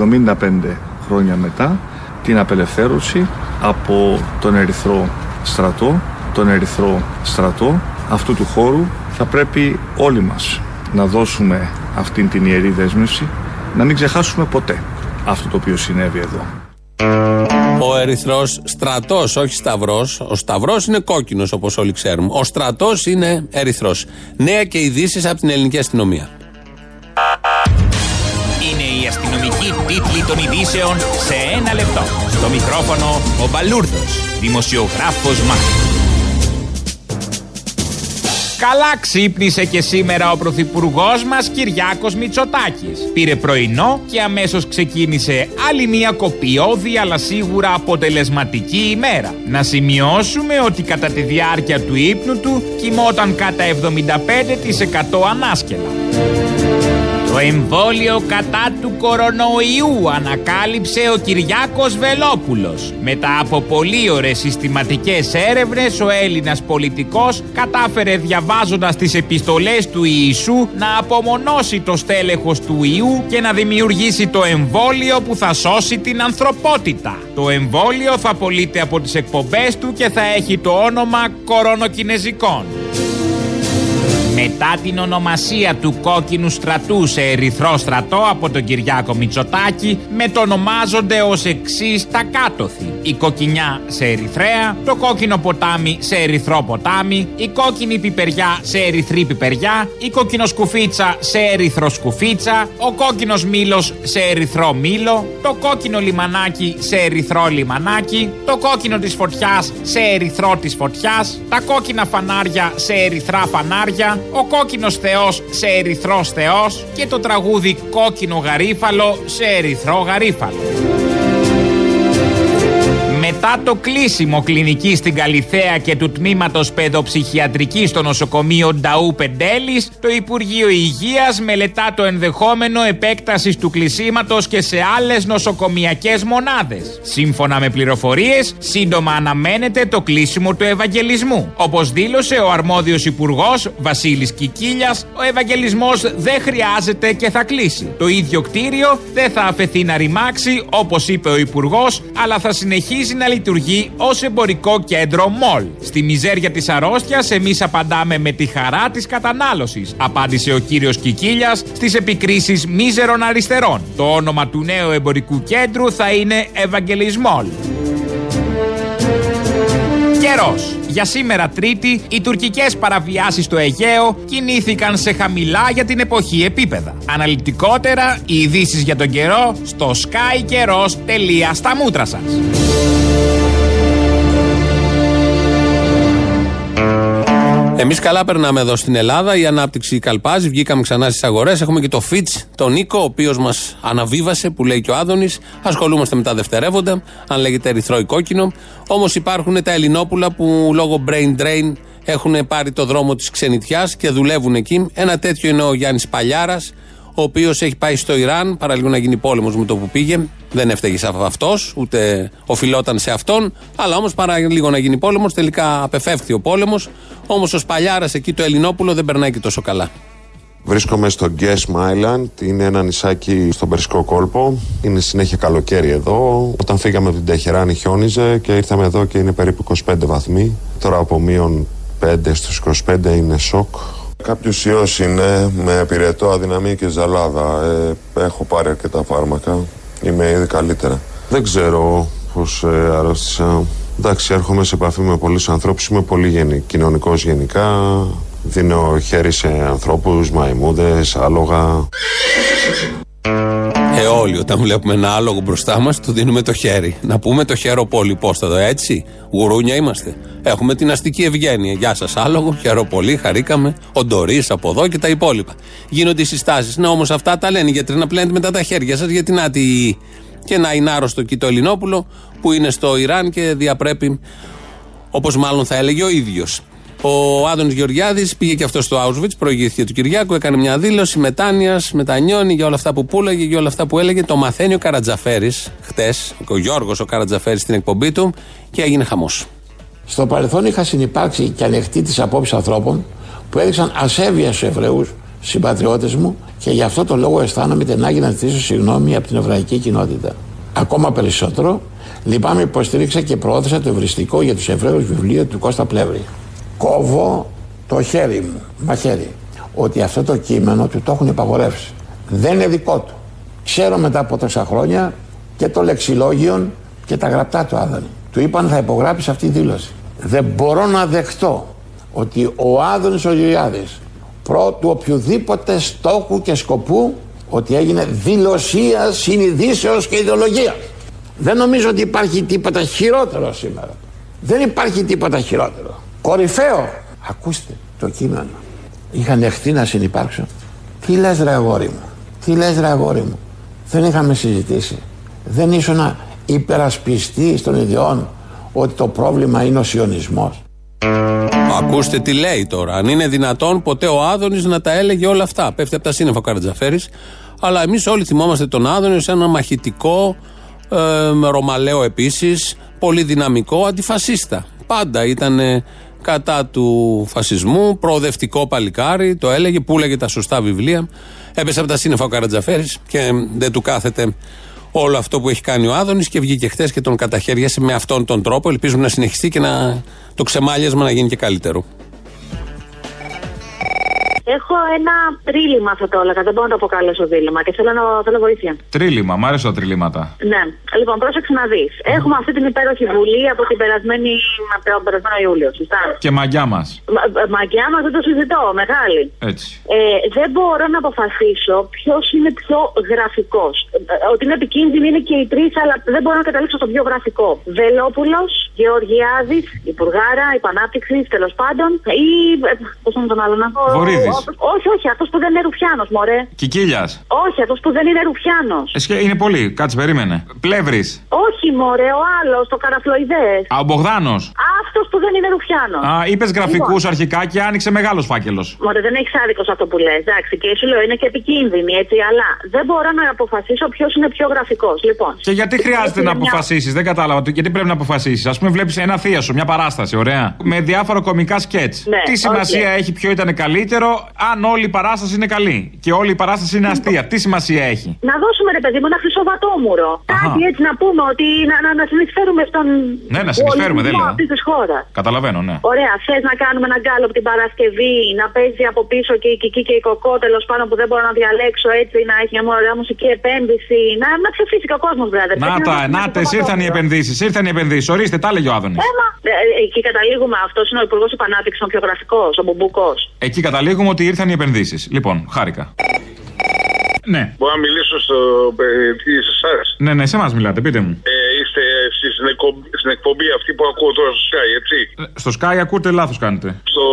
...75 χρόνια μετά την απελευθέρωση από τον Ερυθρό στρατό, τον Ερυθρό στρατό αυτού του χώρου θα πρέπει όλοι μας να δώσουμε αυτήν την ιερή δέσμευση να μην ξεχάσουμε ποτέ αυτό το οποίο συνέβη εδώ. Ο Ερυθρός στρατός, όχι σταυρός. Ο σταυρός είναι κόκκινος όπως όλοι ξέρουμε. Ο στρατός είναι Ερυθρός. Νέα και ειδήσεις από την ελληνική αστυνομία. Είναι η αστυνομική τίτλη των ειδήσεων σε ένα λεπτό. Στο μικρόφωνο ο Μπαλούρδος, δημοσιογράφος Μάρκο. Καλά ξύπνησε και σήμερα ο Πρωθυπουργός μας Κυριάκος Μητσοτάκης. Πήρε πρωινό και αμέσως ξεκίνησε άλλη μια κοπιώδη αλλά σίγουρα αποτελεσματική ημέρα. Να σημειώσουμε ότι κατά τη διάρκεια του ύπνου του κοιμόταν κατά 75% ανάσκελα. Το εμβόλιο κατά του κορονοϊού ανακάλυψε ο Κυριάκος Βελόπουλος. Μετά από πολύ ωραίες συστηματικές έρευνες, ο Έλληνας πολιτικός κατάφερε διαβάζοντας τις επιστολές του Ιησού να απομονώσει το στέλεχος του ιού και να δημιουργήσει το εμβόλιο που θα σώσει την ανθρωπότητα. Το εμβόλιο θα πωλείται από τις εκπομπές του και θα έχει το όνομα κορονοκινεζικών. Μετά την ονομασία του κόκκινου στρατού σε ερυθρό στρατό από τον Κυριάκο Μητσοτάκη μετονομάζονται ως εξής τα κάτωθη. Η κοκκινιά σε ερυθρέα, το κόκκινο ποτάμι σε ερυθρό ποτάμι, η κόκκινη πιπεριά σε ερυθρή πιπεριά, η κοκκινοσκουφίτσα σε ερυθρό σκουφίτσα, ο κόκκινος μήλος σε ερυθρό μήλο, το κόκκινο λιμανάκι σε ερυθρό λιμανάκι, το κόκκινο της φωτιάς σε ερυθρό της φωτιάς, τα κόκκινα φανάρια σε ερυθρά φανάρια, ο κόκκινος θεός σε ερυθρός θεός και το τραγούδι κόκκινο γαρίφαλο σε ερυθρό γαρίφαλο. Μετά το κλείσιμο κλινική στην Καλιθέα και του τμήματος παιδοψυχιατρικής στο νοσοκομείο Νταού Πεντέλης, το Υπουργείο Υγείας μελετά το ενδεχόμενο επέκτασης του κλεισίματος και σε άλλες νοσοκομιακές μονάδες. Σύμφωνα με πληροφορίες, σύντομα αναμένεται το κλείσιμο του Ευαγγελισμού. Όπως δήλωσε ο αρμόδιος Υπουργός Βασίλης Κικίλιας, ο Ευαγγελισμός δεν χρειάζεται και θα κλείσει. Το ίδιο κτίριο δεν θα αφαιθεί να ρημάξει, όπως είπε ο Υπουργός, αλλά θα συνεχίσει να λειτουργεί ως εμπορικό κέντρο μολ. Στη μιζέρια της αρρώστιας, εμείς απαντάμε με τη χαρά της κατανάλωσης, απάντησε ο κύριος Κικίλιας στις επικρίσεις μίζερων αριστερών. Το όνομα του νέου εμπορικού κέντρου θα είναι Ευαγγελισμόλ. Καιρός. Για σήμερα Τρίτη, οι τουρκικές παραβιάσεις στο Αιγαίο κινήθηκαν σε χαμηλά για την εποχή επίπεδα. Αναλυτικότερα, οι ειδήσεις για τον καιρό στο skykερο.στα στα μούτρα σας. Εμείς καλά περνάμε εδώ στην Ελλάδα. Η ανάπτυξη καλπάζει. Βγήκαμε ξανά στις αγορές. Έχουμε και το Φιτ, τον Νίκο, ο οποίος μας αναβίβασε, που λέει και ο Άδωνης. Ασχολούμαστε με τα δευτερεύοντα, αν λέγεται ερυθρό ή κόκκινο. Όμως υπάρχουν τα Ελληνόπουλα που λόγω brain drain έχουν πάρει το δρόμο της ξενιτιάς και δουλεύουν εκεί. Ένα τέτοιο είναι ο Γιάννης Παλιάρας, ο οποίος έχει πάει στο Ιράν, παραλίγο να γίνει πόλεμος με το που πήγε. Δεν έφταιγε σε αυτός, ούτε οφειλόταν σε αυτόν. Αλλά όμως παρά λίγο να γίνει πόλεμος, τελικά απεφεύχθη ο πόλεμος. Όμως ο Σπαλιάρα εκεί το Ελληνόπουλο δεν περνάει και τόσο καλά. Βρίσκομαι στο Guest Island, είναι ένα νησάκι στον Περσικό κόλπο. Είναι συνέχεια καλοκαίρι εδώ. Όταν φύγαμε από την Τεχεράνη χιόνιζε και ήρθαμε εδώ και είναι περίπου 25 βαθμοί. Τώρα από μείον 5 στους 25 είναι σοκ. Κάποιος ιός είναι με πυρετό, αδυναμία και ζαλάδα. Ε, έχω πάρει αρκετά φάρμακα. Είμαι ήδη καλύτερα. Δεν ξέρω πώς ε, αρρώστησα. Εντάξει, έρχομαι σε επαφή με πολλούς ανθρώπους. Είμαι πολύ γενι, κοινωνικός γενικά. Δίνω χέρι σε ανθρώπους, μαϊμούδες, άλογα. Ε, όλοι όταν βλέπουμε ένα άλογο μπροστά μας, του δίνουμε το χέρι. Να πούμε το χέρο πολύ, πώς θα το έτσι; Γουρούνια είμαστε. Έχουμε την αστική ευγένεια. Γεια σας, άλογο, χαίρο πολύ, χαρήκαμε. Ο Ντορί από εδώ και τα υπόλοιπα. Γίνονται οι συστάσεις. Ναι, όμως αυτά τα λένε γιατί να πλένετε μετά τα χέρια σας, γιατί να τη. Και να είναι άρρωστο εκεί το Ελληνόπουλο που είναι στο Ιράν και διαπρέπει, όπως μάλλον θα έλεγε ο ίδιος. Ο Άδωνης Γεωργιάδης πήγε και αυτός στο Auschwitz, προηγήθηκε του Κυριάκου, έκανε μια δήλωση μετάνοιας, μετανιώνει για όλα αυτά που πούλαγε, για όλα αυτά που έλεγε. Το μαθαίνει ο Καρατζαφέρης χτες, ο Γιώργος ο Καρατζαφέρης στην εκπομπή του και έγινε χαμός. Στο παρελθόν είχα συνεπάρξει και ανεχτεί τις απόψεις ανθρώπων που έδειξαν ασέβεια στους Εβραίους συμπατριώτες μου και γι' αυτό το λόγο αισθάνομαι την ανάγκη να ζητήσω συγγνώμη από την εβραϊκή κοινότητα. Ακόμα περισσότερο, λυπάμαι υποστήριξα και προώθησα το ευριστικό για τους Εβραίους βιβλίο του Κώστα Πλεύρη κόβω το χέρι μου, μαχαίρι, ότι αυτό το κείμενο του το έχουν υπαγορεύσει. Δεν είναι δικό του. Ξέρω μετά από τόσα χρόνια και το λεξιλόγιο και τα γραπτά του Άδωνη. Του είπαν θα υπογράψει αυτή τη δήλωση. Δεν μπορώ να δεχτώ ότι ο Άδωνης ο Γεωργιάδης πρώτου οποιοδήποτε στόχου και σκοπού ότι έγινε δηλωσίας συνειδήσεως και ιδεολογίας. Δεν νομίζω ότι υπάρχει τίποτα χειρότερο σήμερα. Δεν υπάρχει τίποτα χειρότερο. Κορυφαίο. Ακούστε το κείμενο. Είχαν δεχτεί να συνεπάρξω. Τι λες ρε αγόρι μου; Τι λες ρε αγόρι μου; Δεν είχαμε συζητήσει. Δεν ήσουν υπερασπιστή των ιδιών ότι το πρόβλημα είναι ο σιωνισμός. Ακούστε τι λέει τώρα. Αν είναι δυνατόν ποτέ ο Άδωνης να τα έλεγε όλα αυτά. Πέφτει από τα σύννεφα ο Καρατζαφέρης. Αλλά εμείς όλοι θυμόμαστε τον Άδωνη ως ένα μαχητικό, ε, ρωμαλαίο επίσης, πολύ δυναμικό αντιφασίστα. Πάντα ήταν ε, κατά του φασισμού, προοδευτικό παλικάρι, το έλεγε, πούλεγε τα σωστά βιβλία. Έπεσε από τα σύννεφα ο Καρατζαφέρης και δεν του κάθεται όλο αυτό που έχει κάνει ο Άδωνης και βγήκε χθες και τον καταχέριασε με αυτόν τον τρόπο. Ελπίζουμε να συνεχιστεί και να, το ξεμάλιασμα να γίνει και καλύτερο. Έχω ένα τρίλημα αυτό το όλα. Δεν μπορώ να το αποκαλέσω δίλημα και θέλω, να, θέλω βοήθεια. Τρίλημα, μ' αρέσουν τα τριλήματα. Ναι. Λοιπόν, πρόσεξε να δεις. Έχουμε αυτή την υπέροχη βουλή από την περασμένη, από τον περασμένο Ιούλιο. Σωστά; Και μαγιά μας. Μα, μαγιά μας δεν το συζητώ. Μεγάλη. Έτσι. Ε, δεν μπορώ να αποφασίσω ποιος είναι πιο γραφικός. Ότι είναι επικίνδυνοι είναι και οι τρει, αλλά δεν μπορώ να καταλήξω στο πιο γραφικό. Βελόπουλος, Γεωργιάδης, Υπουργάρα, Υπανάπτυξης, τέλος πάντων. Ή. Πώς τον τον άλλο να πω; Βορύδης. Όχι, όχι, αυτός που δεν είναι Ρουφιάνος, μωρέ. Κικίλιας. Όχι, αυτός που δεν είναι Ρουφιάνος. Είναι πολύ, κάτσε, περίμενε. Πλεύρης. Όχι, μωρέ, ο άλλος, το καραφλοειδέ. Α, ο Μπογδάνος. Αυτός που δεν είναι Ρουφιάνος. Α, είπες γραφικούς Λοιπόν. αρχικά και άνοιξε μεγάλος φάκελος. Μωρέ, δεν έχεις άδικος σε αυτό που λες. Εντάξει, και σου λέω είναι και επικίνδυνη, έτσι, αλλά δεν μπορώ να αποφασίσω ποιος είναι πιο γραφικός. Λοιπόν. Και γιατί χρειάζεται είναι να μια- αποφασίσεις, δεν κατάλαβα. το- Γιατί πρέπει να αποφασίσεις. Α πούμε, βλέπεις ένα θεία σου, μια παράσταση, ωραία. Με διάφορα κομικά σκέτς. Ναι, Τι σημασία έχει ποιο ήταν καλύτερο, αν όλη η παράσταση είναι καλή. Και όλη η παράσταση είναι αστεία. Τι σημασία έχει; Να δώσουμε ρε παιδί μου ένα χρυσό βατόμουρο. Κάτι έτσι να πούμε ότι να, να, να συνεισφέρουμε στον. Ναι, να συνεισφέρουμε, δεν λέω. αυτής της χώρας. Καταλαβαίνω, ναι. Ωραία, θες να κάνουμε ένα γκάλωπ την Παρασκευή, να παίζει από πίσω και η Κική και η Κοκό τέλος πάντων που δεν μπορώ να διαλέξω έτσι, να έχει μια ωραία μουσική επένδυση. Να, να ξεφύσει και ο κόσμος, βέβαια. Να τα, να τες, ήρθαν οι επενδύσεις. Ήρθαν οι επενδύσεις. Ορίστε, τα έλεγε ο Άδωνης. Έμα, ε, ε, εκεί καταλήγουμε. Αυτός είναι ο Υπουργός Επανάπτυξης, ο πιο γραφικό, ο Μπουμπούκος. Εκεί καταλήγουμε ότι ήρθαν οι επενδύσεις. Λοιπόν, χάρηκα. Ναι, Μπορώ να μιλήσω στο παιδί σε εσάς; ναι, ναι, σε εμάς μιλάτε, πείτε μου. Ε, είστε εσεί στην, εκπομπή, στην εκπομπή αυτή που ακούω τώρα στο Sky, έτσι; Στο Sky ακούτε, λάθος κάνετε. Στο,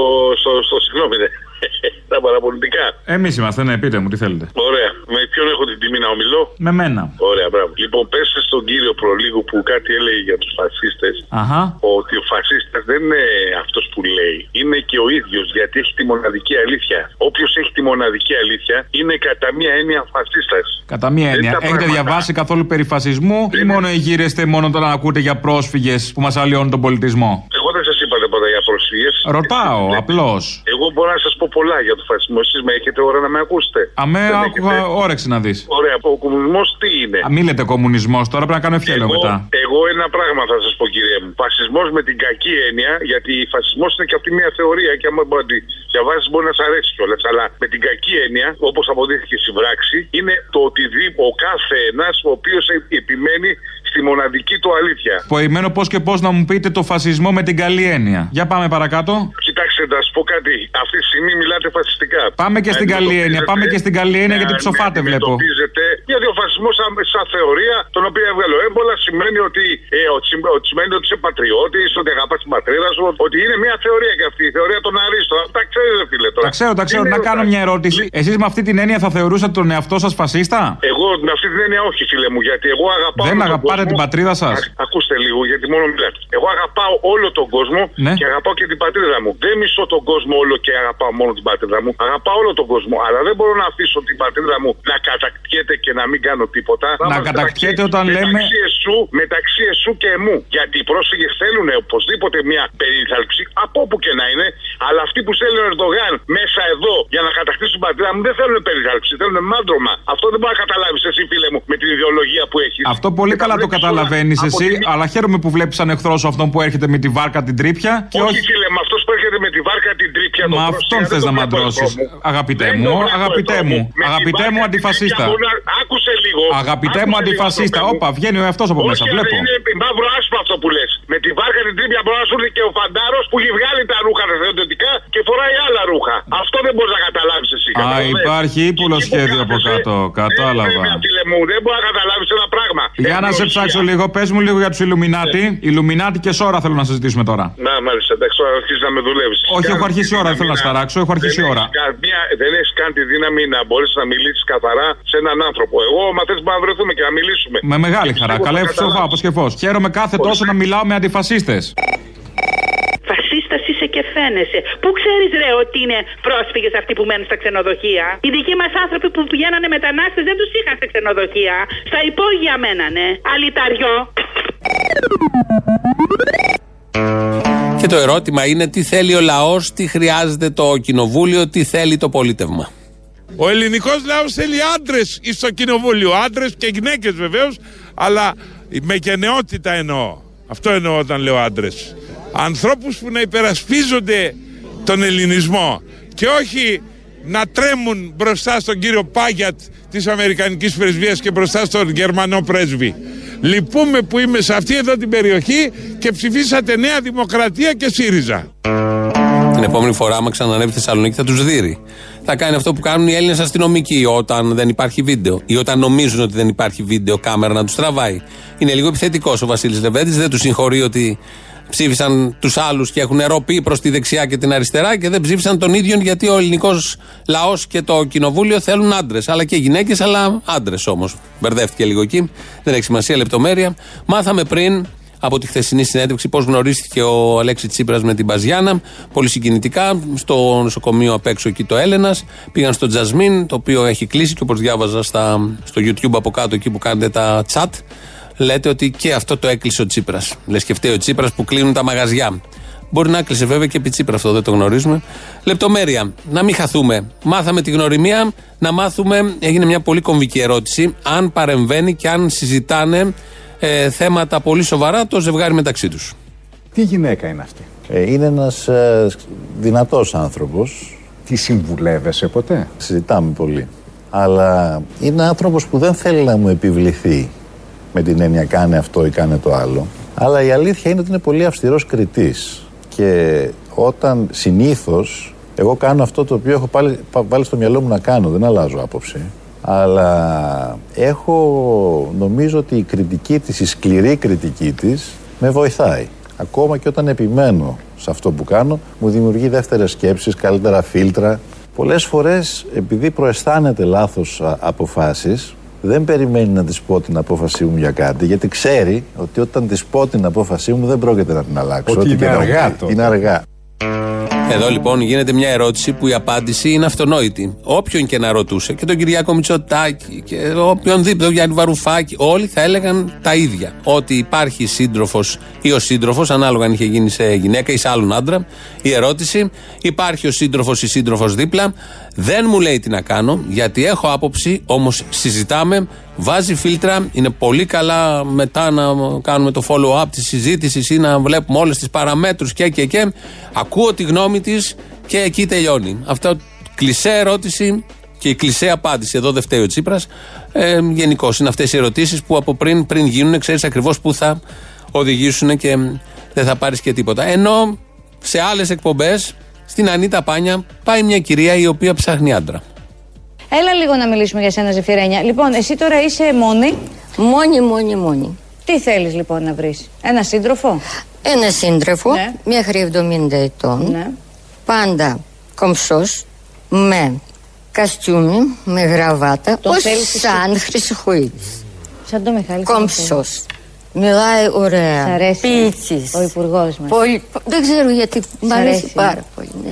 στο, στο συγγνώμη, ναι. Τα παραπολιτικά. Εμείς είμαστε, ναι, πείτε μου, τι θέλετε. Ωραία. Με ποιον έχω την τιμή να ομιλώ; Με μένα. Ωραία, μπράβο. Λοιπόν, πέστε στον κύριο προλίγου που κάτι έλεγε για τους φασίστες Αχα. ότι ο φασίστας δεν είναι αυτός που λέει. Είναι και ο ίδιος γιατί έχει τη μοναδική αλήθεια. Όποιος έχει τη μοναδική αλήθεια είναι κατά μία έννοια φασίστας. Κατά μία Δεν έννοια. τα Έχετε πράγματα. διαβάσει καθόλου περί φασισμού ή μόνο γύρεστε μόνο όταν ακούτε για πρόσφυγες που μας αλλοιώνουν τον πολιτισμό; Εγώ δεν σα είπα τίποτα για πρόσφυγε. Ρωτάω, απλώς. Εγώ μπορώ να σας πω πολλά για τον φασισμό. Εσείς με έχετε ώρα να με ακούσετε. Αμέ, Δεν άκουγα έχετε. όρεξη να δεις. Ωραία, ο κομμουνισμός τι είναι; Α, Μη λέτε κομμουνισμός, τώρα πρέπει να κάνω ευχέλαιο Εγώ, μετά. εγώ ένα πράγμα θα σας πω, κύριε μου. Φασισμός με την κακή έννοια, γιατί φασισμός είναι και αυτή μια θεωρία και άμα μπορεί να τη διαβάσεις μπορεί να σα αρέσει κιόλας. Αλλά με την κακή έννοια, όπως αποδείχθηκε στην πράξη, είναι το ότι δει ο κάθε ένας ο οποίος επιμένει στη μοναδική του αλήθεια. Περιμένω πώς και πώς να μου πείτε το φασισμό με την καλή έννοια. Για πάμε παρακάτω. Κοιτάξτε, να σα πω κάτι. Αυτή τη στιγμή μιλάτε φασιστικά. Πάμε και στην καλή έννοια. Πάμε και στην καλή έννοια γιατί Να ψοφάτε, με βλέπω. αντιμετωπίζετε, γιατί ο φασισμός σαν, σαν θεωρία, τον οποίο έβγαλε ο έμπολας, σημαίνει ότι, ε, ότι, σημ- ότι σημαίνει ότι είσαι πατριώτης, ότι αγαπάς την πατρίδα σου, ότι είναι μια θεωρία και αυτή, η θεωρία των Αρίστων. Τα ξέρετε, φίλε τώρα. Τα ξέρω, τα ξέρω. Είναι Να ο- κάνω μια ερώτηση. Εσείς με αυτή την έννοια θα θεωρούσατε τον εαυτό σας φασίστα; Εγώ με αυτή την έννοια όχι, φίλε μου, γιατί εγώ αγαπάω. Δεν όλο τον αγαπάτε κόσμο. την πατρίδα σας. Α- Ακούστε λίγο, γιατί μόνο μιλάτε. Εγώ αγαπάω όλο τον κόσμο Ναι. και αγαπάω και την πατρίδα μου. Δεν μισώ τον κόσμο όλο και αγαπάω μόνο την πατρίδα μου. Αγαπάω όλο τον κόσμο. Αλλά δεν μπορώ να αφήσω την πατρίδα μου να κατακτιέται και να μην κάνω τίποτα. Θα είμαστε κατακτιέται μεταξύ- όταν λέμε- Μεταξύ εσού, μεταξύ εσού και εμού. Γιατί οι πρόσφυγες θέλουν οπωσδήποτε μια περίθαλψη, από όπου και να είναι. Αλλά αυτοί που στέλνουν Ερντογάν μέσα εδώ για να κατακτήσουν την πατρίδα μου δεν θέλουν περίθαλψη, θέλουν μάντρωμα. Αυτό δεν μπορεί να καταλάβεις εσύ, φίλε μου, με την ιδεολογία που έχεις. Αυτό πολύ καλά το καταλαβαίνεις από εσύ, τη μία- αλλά χαίρομαι που βλέπεις σαν εχθρός σου αυτόν που έρχεται με τη βάρκα την τρίπια και όχι, όχι. φίλε, με αυτός που έρχεται με τη βάρκα την τρίπια Μα τον αυτόν πρόσφυγα, θες δεν να τον μαντρώσεις. βλέπω εδώ μου. Αγαπητέ Δεν μου, τον βλέπω αγαπητέ εδώ μου, μου. Με τη αγαπητέ βάρκα μου την αντιφασίστα. τρίπια μπορεί να- Άκουσε λίγο. Αγαπητέ μου Άκουσε λίγο, αντιφασίστα. άνθρωπε μου. Όπα, βγαίνει ο εαυτός από μέσα, Όχι, βλέπω. Είναι μαύρο άσπρο αυτό που λες. Με τη βάρκα την τρίπια μπορεί να σου έρθει και ο φαντάρος που έχει βγάλει τα ρούχα τα θεωρητικά και φοράει άλλα ρούχα. Αυτό δεν μπορείς να καταλάβεις εσύ. Α, καταλαβαίνεις. υπάρχει ύπουλο Εκεί που σχέδιο από κάθεσαι, κάτω. ε, Κατάλαβα. βέβαια, φίλε μου, δεν μπορεί να καταλάβεις ένα πράγμα. Για να σε Ευνοσία. ψάξω λίγο, πες μου λίγο για τους Ιλουμινάτι. Ιλουμινάτι και σώρα θέλω να συζητήσουμε τώρα. Να, μάλιστα, εντάξει, τώρα αρχίζεις να με δουλεύεις. Όχι, έχω αρχίσει η ώρα, δεν θέλω να σταράξω, έχω αρχίσει η ώρα. δεν έχεις καν τη δύναμη να μπορείς να μιλήσεις καθαρά σε έναν άνθρωπο. Εγώ, μα θες να βρεθούμε και να μιλήσουμε. Με μεγάλη χαρά. Πιστεύω Καλά, θα ευθοφά, καταλάβεις. όπως και φως. Χαίρομαι κάθε τόσο να μιλάω με αντιφασίστες. Φασίστας είσαι και φαίνεσαι. Πού ξέρεις, ρε, ότι είναι πρόσφυγες αυτοί που μένουν στα ξενοδοχεία; Οι δικοί μας άνθρωποι που πηγαίνανε μετανάστες δεν τους είχαν σε ξενοδοχεία. Στα υπόγεια μένανε. Αλυταριό. Και το ερώτημα είναι τι θέλει ο λαός, τι χρειάζεται το κοινοβούλιο, τι θέλει το πολίτευμα; Ο ελληνικός λαός θέλει άντρες στο κοινοβούλιο. Άντρες και γυναίκες βεβαίως, αλλά με γενναιότητα εννοώ. Αυτό εννοώ όταν λέω άντρες. Ανθρώπους που να υπερασπίζονται τον ελληνισμό και όχι να τρέμουν μπροστά στον κύριο Πάγιατ της Αμερικανικής Πρεσβείας και μπροστά στον Γερμανό πρέσβη. Λυπούμε που είμαι σε αυτή εδώ την περιοχή και ψηφίσατε Νέα Δημοκρατία και ΣΥΡΙΖΑ. Την επόμενη φορά, άμα ξανανεύει Θεσσαλονίκη, θα τους δείρει. Θα κάνει αυτό που κάνουν οι Έλληνες αστυνομικοί όταν δεν υπάρχει βίντεο ή όταν νομίζουν ότι δεν υπάρχει βίντεο κάμερα να τους τραβάει. Είναι λίγο επιθετικός ο Βασίλης Λεβέντης, δεν τους συγχωρεί ότι ψήφισαν τους άλλους και έχουν ροπή προς τη δεξιά και την αριστερά και δεν ψήφισαν τον ίδιο γιατί ο ελληνικός λαός και το κοινοβούλιο θέλουν άντρες. Αλλά και γυναίκες, αλλά άντρες όμως. Μπερδεύτηκε λίγο εκεί. Δεν έχει σημασία λεπτομέρεια. Μάθαμε πριν από τη χθεσινή συνέντευξη πώς γνωρίστηκε ο Αλέξη Τσίπρας με την Παζιάνα. Πολύ συγκινητικά. Στο νοσοκομείο απ' έξω εκεί το Έλενας. Πήγαν στο Τζασμίν, το οποίο έχει κλείσει και όπως διάβαζα στα, στο YouTube από κάτω εκεί που κάνετε τα chat λέτε ότι και αυτό το έκλεισε ο Τσίπρας. Λες και φταίει ο Τσίπρας που κλείνουν τα μαγαζιά. Μπορεί να έκλεισε βέβαια και επί Τσίπρα αυτό, δεν το γνωρίζουμε. Λεπτομέρεια. Να μην χαθούμε. Μάθαμε τη γνωριμία, να μάθουμε. Έγινε μια πολύ κομβική ερώτηση. Αν παρεμβαίνει και αν συζητάνε ε, θέματα πολύ σοβαρά το ζευγάρι μεταξύ τους. Τι γυναίκα είναι αυτή; Ε, είναι ένας ε, δυνατός άνθρωπος. Τι συμβουλεύεσαι ποτέ; Συζητάμε πολύ. Αλλά είναι άνθρωπος που δεν θέλει να μου επιβληθεί με την έννοια κάνε αυτό ή κάνε το άλλο. Αλλά η αλήθεια είναι ότι είναι πολύ αυστηρός κριτής και όταν συνήθως εγώ κάνω αυτό το οποίο έχω πάλι, βάλει στο μυαλό μου να κάνω, δεν αλλάζω άποψη. Αλλά έχω, νομίζω ότι η κριτική της, η σκληρή κριτική της με βοηθάει. Ακόμα και όταν επιμένω σε αυτό που κάνω, μου δημιουργεί δεύτερες σκέψεις, καλύτερα φίλτρα. Πολλές φορές, επειδή προαισθάνεται λάθος αποφάσεις, δεν περιμένει να τη πω την απόφασή μου για κάτι, γιατί ξέρει ότι όταν τη πω την απόφασή μου δεν πρόκειται να την αλλάξω. Ότι είναι αργά Είναι αργά. Εδώ λοιπόν γίνεται μια ερώτηση που η απάντηση είναι αυτονόητη. Όποιον και να ρωτούσε, και τον Κυριάκο Μητσοτάκη, και οποιονδήποτε, τον Γιάννη Βαρουφάκη, όλοι θα έλεγαν τα ίδια. Ότι υπάρχει σύντροφος ή ο σύντροφος, ανάλογα αν είχε γίνει σε γυναίκα ή σε άλλον άντρα. Η ερώτηση, υπάρχει ο σύντροφος ή σύντροφος δίπλα. Δεν μου λέει τι να κάνω, γιατί έχω άποψη, όμως συζητάμε, βάζει φίλτρα. Είναι πολύ καλά μετά να κάνουμε το follow-up της συζήτησης ή να βλέπουμε όλες τις παραμέτρους και και και. Ακούω τη γνώμη της και εκεί τελειώνει. Αυτό κλεισέ ερώτηση και η κλεισέ απάντηση. Εδώ δεν φταίει ο Τσίπρας. Ε, Γενικώς είναι αυτές οι ερωτήσεις που από πριν, πριν γίνουν, ξέρεις ακριβώς πού θα οδηγήσουν και δεν θα πάρεις και τίποτα. Ενώ σε άλλες εκπομπές στην Ανίτα Πάνια πάει μια κυρία η οποία ψάχνει άντρα. Έλα λίγο να μιλήσουμε για σένα, Ζεφυρένια. Λοιπόν, εσύ τώρα είσαι μόνη. Μόνη, μόνη, μόνη. Τι θέλεις λοιπόν να βρεις, ένα σύντροφο; Ένα σύντροφο, ναι. μέχρι 70 ετών. Ναι. Πάντα κομψός, με καστούμι, με γραβάτα, Τον ως θέλεις εσύ; σαν Χρυσοχοίδης. Σαν το Μιχάλη. Κομψός. Μιλάει ωραία. Σ' αρέσει Ποιητής. ο υπουργός μας. Πολύ, δεν ξέρω γιατί, Σ' μου αρέσει αρέσει. πάρα πολύ. Ναι.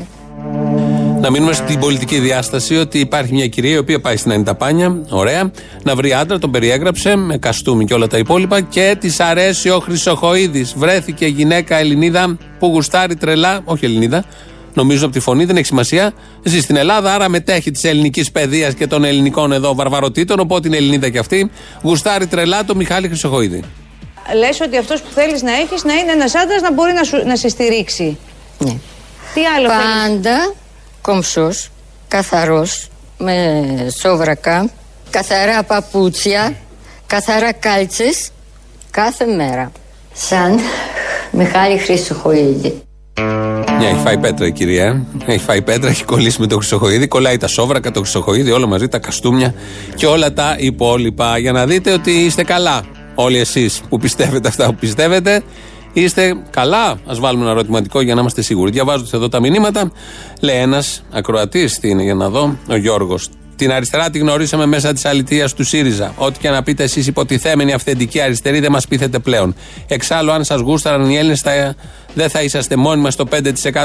Να μείνουμε στην πολιτική διάσταση ότι υπάρχει μια κυρία η οποία πάει στην Ανιταπάνια, ωραία, να βρει άντρα, τον περιέγραψε με καστούμι και όλα τα υπόλοιπα και της αρέσει ο Χρυσοχοίδης. Βρέθηκε γυναίκα Ελληνίδα που γουστάρει τρελά, όχι Ελληνίδα, νομίζω από τη φωνή, δεν έχει σημασία. Ζει στην Ελλάδα, άρα μετέχει της ελληνικής παιδείας και των ελληνικών εδώ βαρβαροτήτων, οπότε είναι Ελληνίδα κι αυτή. Γουστάρει τρελά το Μιχάλη Χρυσοχοίδη. Λες ότι αυτός που θέλεις να έχεις να είναι ένας άντρας να μπορεί να, σου, να σε στηρίξει. Ναι. Τι άλλο θέλεις; Πάντα κομψός, καθαρός, με σόβρακα, καθαρά παπούτσια, καθαρά κάλτσες, κάθε μέρα. Σαν Μιχάλη Χρυσοχοίδη. Μια έχει φάει πέτρα η κυρία. Έχει φάει πέτρα, έχει κολλήσει με το Χρυσοχοίδη. Κολλάει τα σόβρακα, το Χρυσοχοίδη, όλα μαζί, τα καστούμια και όλα τα υπόλοιπα. Για να δείτε ότι είστε καλά. Όλοι εσείς που πιστεύετε αυτά που πιστεύετε. Είστε καλά; Α βάλουμε ένα ερωτηματικό για να είμαστε σίγουροι. Διαβάζω εδώ τα μηνύματα. Λέει ένας ακροατής, τι είναι για να δω, ο Γιώργος. Την αριστερά τη γνωρίσαμε μέσα της αλητεία του ΣΥΡΙΖΑ. Ό,τι και να πείτε εσείς, υποτιθέμενοι αυθεντικοί αριστεροί, δεν μας πείθετε πλέον. Εξάλλου, αν σας γούσταραν οι Έλληνες, θα, δεν θα είσαστε μόνιμα στο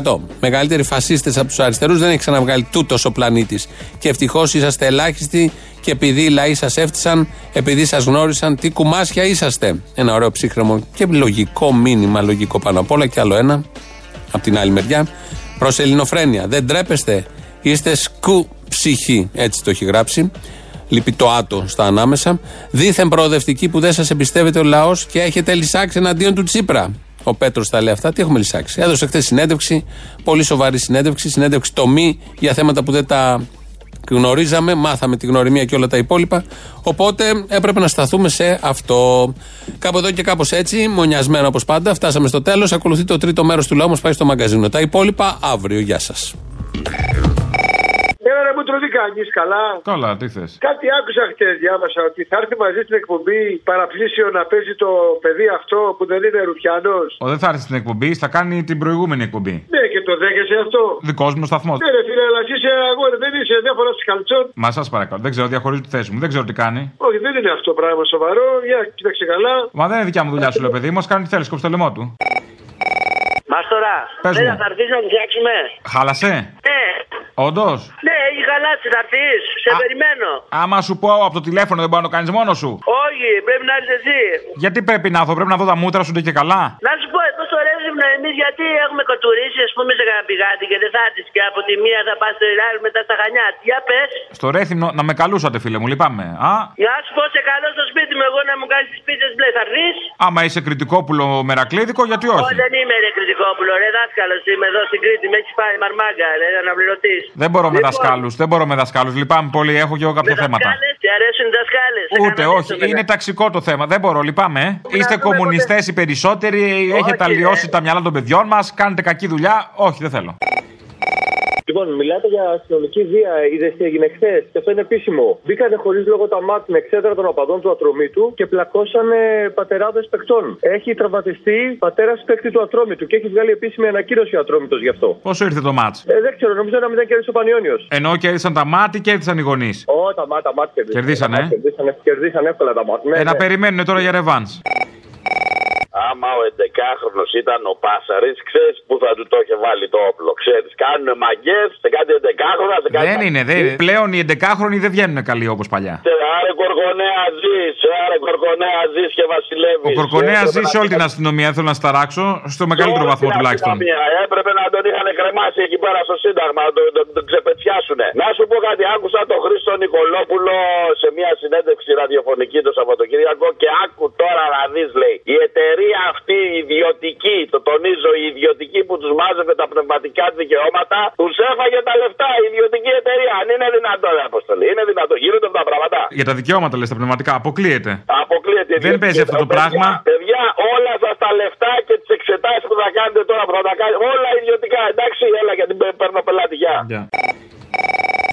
5%. Μεγαλύτεροι φασίστες από τους αριστερούς δεν έχει ξαναβγάλει τούτος ο πλανήτης. Και ευτυχώς είσαστε ελάχιστοι και επειδή οι λαοί σας έφτισαν, επειδή σας γνώρισαν, τι κουμάσια είσαστε. Ένα ωραίο ψύχρεμο και λογικό μήνυμα, λογικό πάνω απ' όλα. Και άλλο ένα, από την άλλη μεριά, προς ελληνοφρένεια. Δεν τρέπεστε, είστε σκου ψυχή. Έτσι το έχει γράψει. Λείπει το άτο στα ανάμεσα. Δίθεν προοδευτική που δεν σας εμπιστεύεται ο λαός και έχετε λησάξει εναντίον του Τσίπρα. Ο Πέτρος τα λέει αυτά. Τι έχουμε λησάξει. Έδωσε χθες συνέντευξη, πολύ σοβαρή συνέντευξη, συνέντευξη τομή για θέματα που δεν τα γνωρίζαμε, μάθαμε τη γνωριμία και όλα τα υπόλοιπα. Οπότε έπρεπε να σταθούμε σε αυτό. Κάπου εδώ και κάπως έτσι, μονιασμένο όπως πάντα, φτάσαμε στο τέλος. Ακολουθεί το τρίτο μέρος του λαού μα πάει στο μαγκαζίνο. Τα υπόλοιπα αύριο. Γεια σας. Έλα ρε μου τι κάνεις, καλά; Καλά, τι θες; Κάτι άκουσα χτες, διάβασα ότι θα έρθει μαζί στην εκπομπή παραπλήσιο να παίζει το παιδί αυτό που δεν είναι Ρουφιανός. Ο δεν θα έρθει στην εκπομπή, θα κάνει την προηγούμενη εκπομπή. Ναι, και το δέχεσαι αυτό. Δικός μου σταθμός. Ναι, ρε φίλε, αλλά εσύ είσαι αγόρι, δεν είσαι διάφορα καλτσόν. Μα σας παρακαλώ, δεν ξέρω, διαχωρίζω τη θέση μου, δεν ξέρω τι κάνει. Όχι, δεν είναι αυτό πράγμα σοβαρό. Για κοίταξε καλά. Μα δεν είναι δικιά μου δουλειά σου, λέω παιδί μου, κάνει τι θέλεις, κόψε το λαιμό του. Μάστορα, Πες δεν μου. θα έρθει να φτιάξουμε. Χάλασε; Ναι, Όντως; ναι, έχει χαλάσει, θα έρθεις. Σε περιμένω. Άμα σου πω από το τηλέφωνο δεν μπορεί να το κάνεις μόνος σου. Όχι, πρέπει να έρθεις εσύ. Γιατί πρέπει να δω, πρέπει να δω τα μούτρα σου ντε και καλά; Να σου πω, εδώ στο Ρέζιμνο εμείς γιατί έχουμε κοτουρίσεις, ας πούμε, σε κανένα πηγάτι και δεν θα έρθεις και από τη μία θα πας στο Ιράν μετά στα Χανιά. Για πες. Στο Ρέθυμνο να με καλούσατε, φίλε μου, λυπάμαι. Α, Να σου πω σε καλό στο σπίτι μου, εγώ να μου κάνεις τις πίτε μπλε. Θα έρθεις. άμα είσαι κριτικόπουλο μερακλίδικο, γιατί όχι; δεν είμαι ρε κριτικόπουλο, ρε δάσκαλος. Είμαι εδώ στην Κρήτη, με έχεις πάει μαρμάγκα, ρε αναπληρωτή. Δεν μπορώ με Λοιπόν, δασκάλους, δεν μπορώ με δασκάλους. Λυπάμαι πολύ, έχω και εγώ κάποια θέματα. Τι αρέσουν οι δασκάλες. Ούτε, όχι, είναι ταξικό το θέμα. Δεν μπορώ, λυπάμαι. ε. Είστε κομμουνιστές οι περισσότεροι, έχετε αλλοιώσει τα μυαλά των παιδιών μας, κάνετε κακή δουλειά. Όχι, δεν θέλω. Λοιπόν, μιλάτε για αστυνομική βία. Είδες τι έγινε χθες. Και αυτό είναι επίσημο. Μπήκανε χωρίς λόγο τα μάτια στην εξέδρα των οπαδών του ατρομήτου και πλακώσανε πατεράδες παιχτών. Έχει τραυματιστεί πατέρας παίκτη του ατρόμητου και έχει βγάλει επίσημη ανακοίνωση ο ατρόμητος γι' αυτό. Πόσο ήρθε το μάτς; Ε, δεν ξέρω, νομίζω να μην κέρδισε ο Πανιόνιος. Ενώ κέρδισαν τα μάτια και κέρδισαν οι γονείς. Ω, τα μάτια, μάτια κερδίσανε. Κερδίσανε, ε; Κερδίσανε, κερδίσανε εύκολα τα μάτια. Ναι, Ε, να ναι. περιμένουν τώρα για ρεβάν. Άμα ο 11χρονο ήταν ο Πάσαρης, ξέρεις που θα του το είχε βάλει το όπλο. Ξέρεις, κάνουν μαγκές σε κάτι 11χρονα, σε κάτι. Δεν είναι, δεν Πλέον οι 11χρονοι δεν βγαίνουν καλοί όπως παλιά. Άρε κορκονέα ζεις, άρε κορκονέα ζεις και βασιλεύεις. Ο Κορκονέα ζει σε όλη την αστυνομία, δεν θέλω να σταράξω, στο μεγαλύτερο βαθμό τουλάχιστον. Έπρεπε να τον είχαν κρεμάσει εκεί πέρα στο Σύνταγμα, να τον, τον, τον ξεπετσιάσουν. Να σου πω κάτι, άκουσα τον Χρήστο Νικολόπουλο σε μια συνέντευξη ραδιοφωνική το Σαββατοκύριακο και άκου τώρα να δεις, λέει. Η εταιρεία αυτή η ιδιωτική, το τονίζω, η ιδιωτική που τους μάζευε τα πνευματικά δικαιώματα, τους έφαγε τα λεφτά. Η ιδιωτική εταιρεία, αν είναι δυνατόν, ρε Αποστολή, είναι δυνατόν. Γίνονται αυτά τα πράγματα. Για τα δικαιώματα λες, τα πνευματικά. Αποκλείεται. Αποκλείεται. η Δεν ιδιωτική παίζει αυτό το εταιρεία. πράγμα. Παιδιά, όλα σας τα λεφτά και τις εξετάσεις που θα κάνετε τώρα που θα τα κάνετε, όλα ιδιωτικά. Εντάξει, έλα γιατί παί- παίρνω πελάτη. Γεια.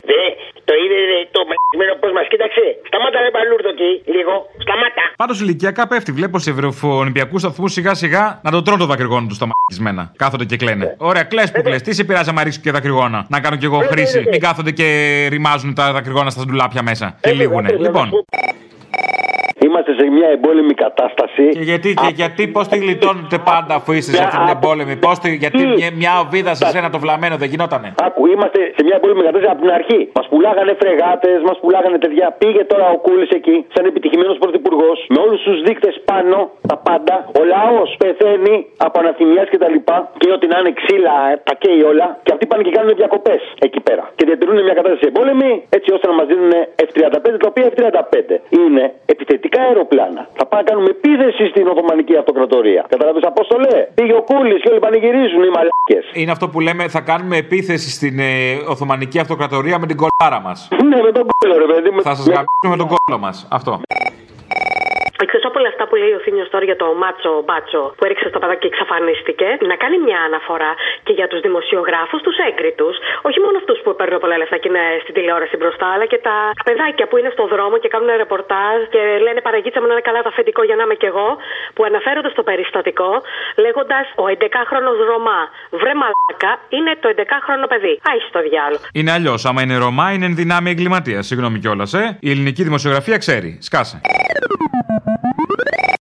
Δε, το είδε δε, το μαγισμένο πώς μας κοίταξε. Σταμάτα ρε παλούρδο εκεί, λίγο. Σταμάτα. Πάντως ηλικιακά πέφτει. Βλέπω σε Ολυμπιακού σταθμούς σιγά σιγά να το τρώνε το δακρυγόνο τους στα μαγισμένα. Κάθονται και κλαίνε. Ωραία, κλες που κλες. Τι σε πειράζει άμα ρίξω και δακρυγόνα; Να κάνω κι εγώ χρήση. Μην κάθονται και ρημάζουν τα δακρυγόνα στα ντουλάπια μέσα. Και λήγουνε. Λοιπόν. Είμαστε σε μια εμπόλεμη κατάσταση. Και γιατί, και γιατί πώς τη γλιτώνετε πάντα αφού είστε σε αυτή την εμπόλεμη; Πώς τη, γιατί μια, μια οβίδα σε σένα το βλαμμένο δεν γινότανε; Άκου, είμαστε σε μια εμπόλεμη κατάσταση από την αρχή. Μας πουλάγανε φρεγάτες, μας πουλάγανε τέτοια. Πήγε τώρα ο Κούλης εκεί, σαν επιτυχημένος πρωθυπουργός, με όλους τους δείκτες πάνω, τα πάντα. Ο λαός πεθαίνει από αναθυμία και τα λοιπά. Και ό,τι να είναι ξύλα, ε, τα καίει όλα. Και αυτοί πάνε και κάνουν διακοπές εκεί πέρα. Και διατηρούν μια κατάσταση εμπόλεμη, έτσι ώστε να μας δίνουν F-35, τα οποία F-35 είναι επιθετικά αεροπλάνα. Θα πάνε να κάνουμε επίθεση στην Οθωμανική Αυτοκρατορία. Κατάλαβε Απόστολε; Πήγε ο Κούλης και όλοι πανηγυρίζουν οι μαλάκες. Είναι αυτό που λέμε, θα κάνουμε επίθεση στην ε, Οθωμανική Αυτοκρατορία με την κολάρα μας. Ναι, με τον κόλλο, ρε παιδί μου. Θα σας γαμίσουμε με τον κόλλο μας. Αυτό. Εκτό από όλα αυτά που λέει ο Θήμιο τώρα για το μάτσο μπάτσο που έριξε στο παιδάκι και εξαφανίστηκε, να κάνει μια αναφορά και για τους δημοσιογράφους, τους έγκριτου, όχι μόνο αυτούς που παίρνουν πολλά λεφτά και είναι στην τηλεόραση μπροστά, αλλά και τα παιδάκια που είναι στο δρόμο και κάνουν ρεπορτάζ και λένε Παραγίτσα μου να είναι καλά το αφεντικό για να είμαι κι εγώ, που αναφέρονται στο περιστατικό λέγοντας Ο 11χρονο Ρωμά, βρε μαλάκα, είναι το 11χρονο παιδί. Άι στο διάλογο. Είναι αλλιώς. Άμα είναι Ρωμά, είναι εν δυνάμει εγκληματίας. Συγγνώμη κιόλας, ε. Η ελληνική δημοσιογραφία ξέρει. Σκάσε.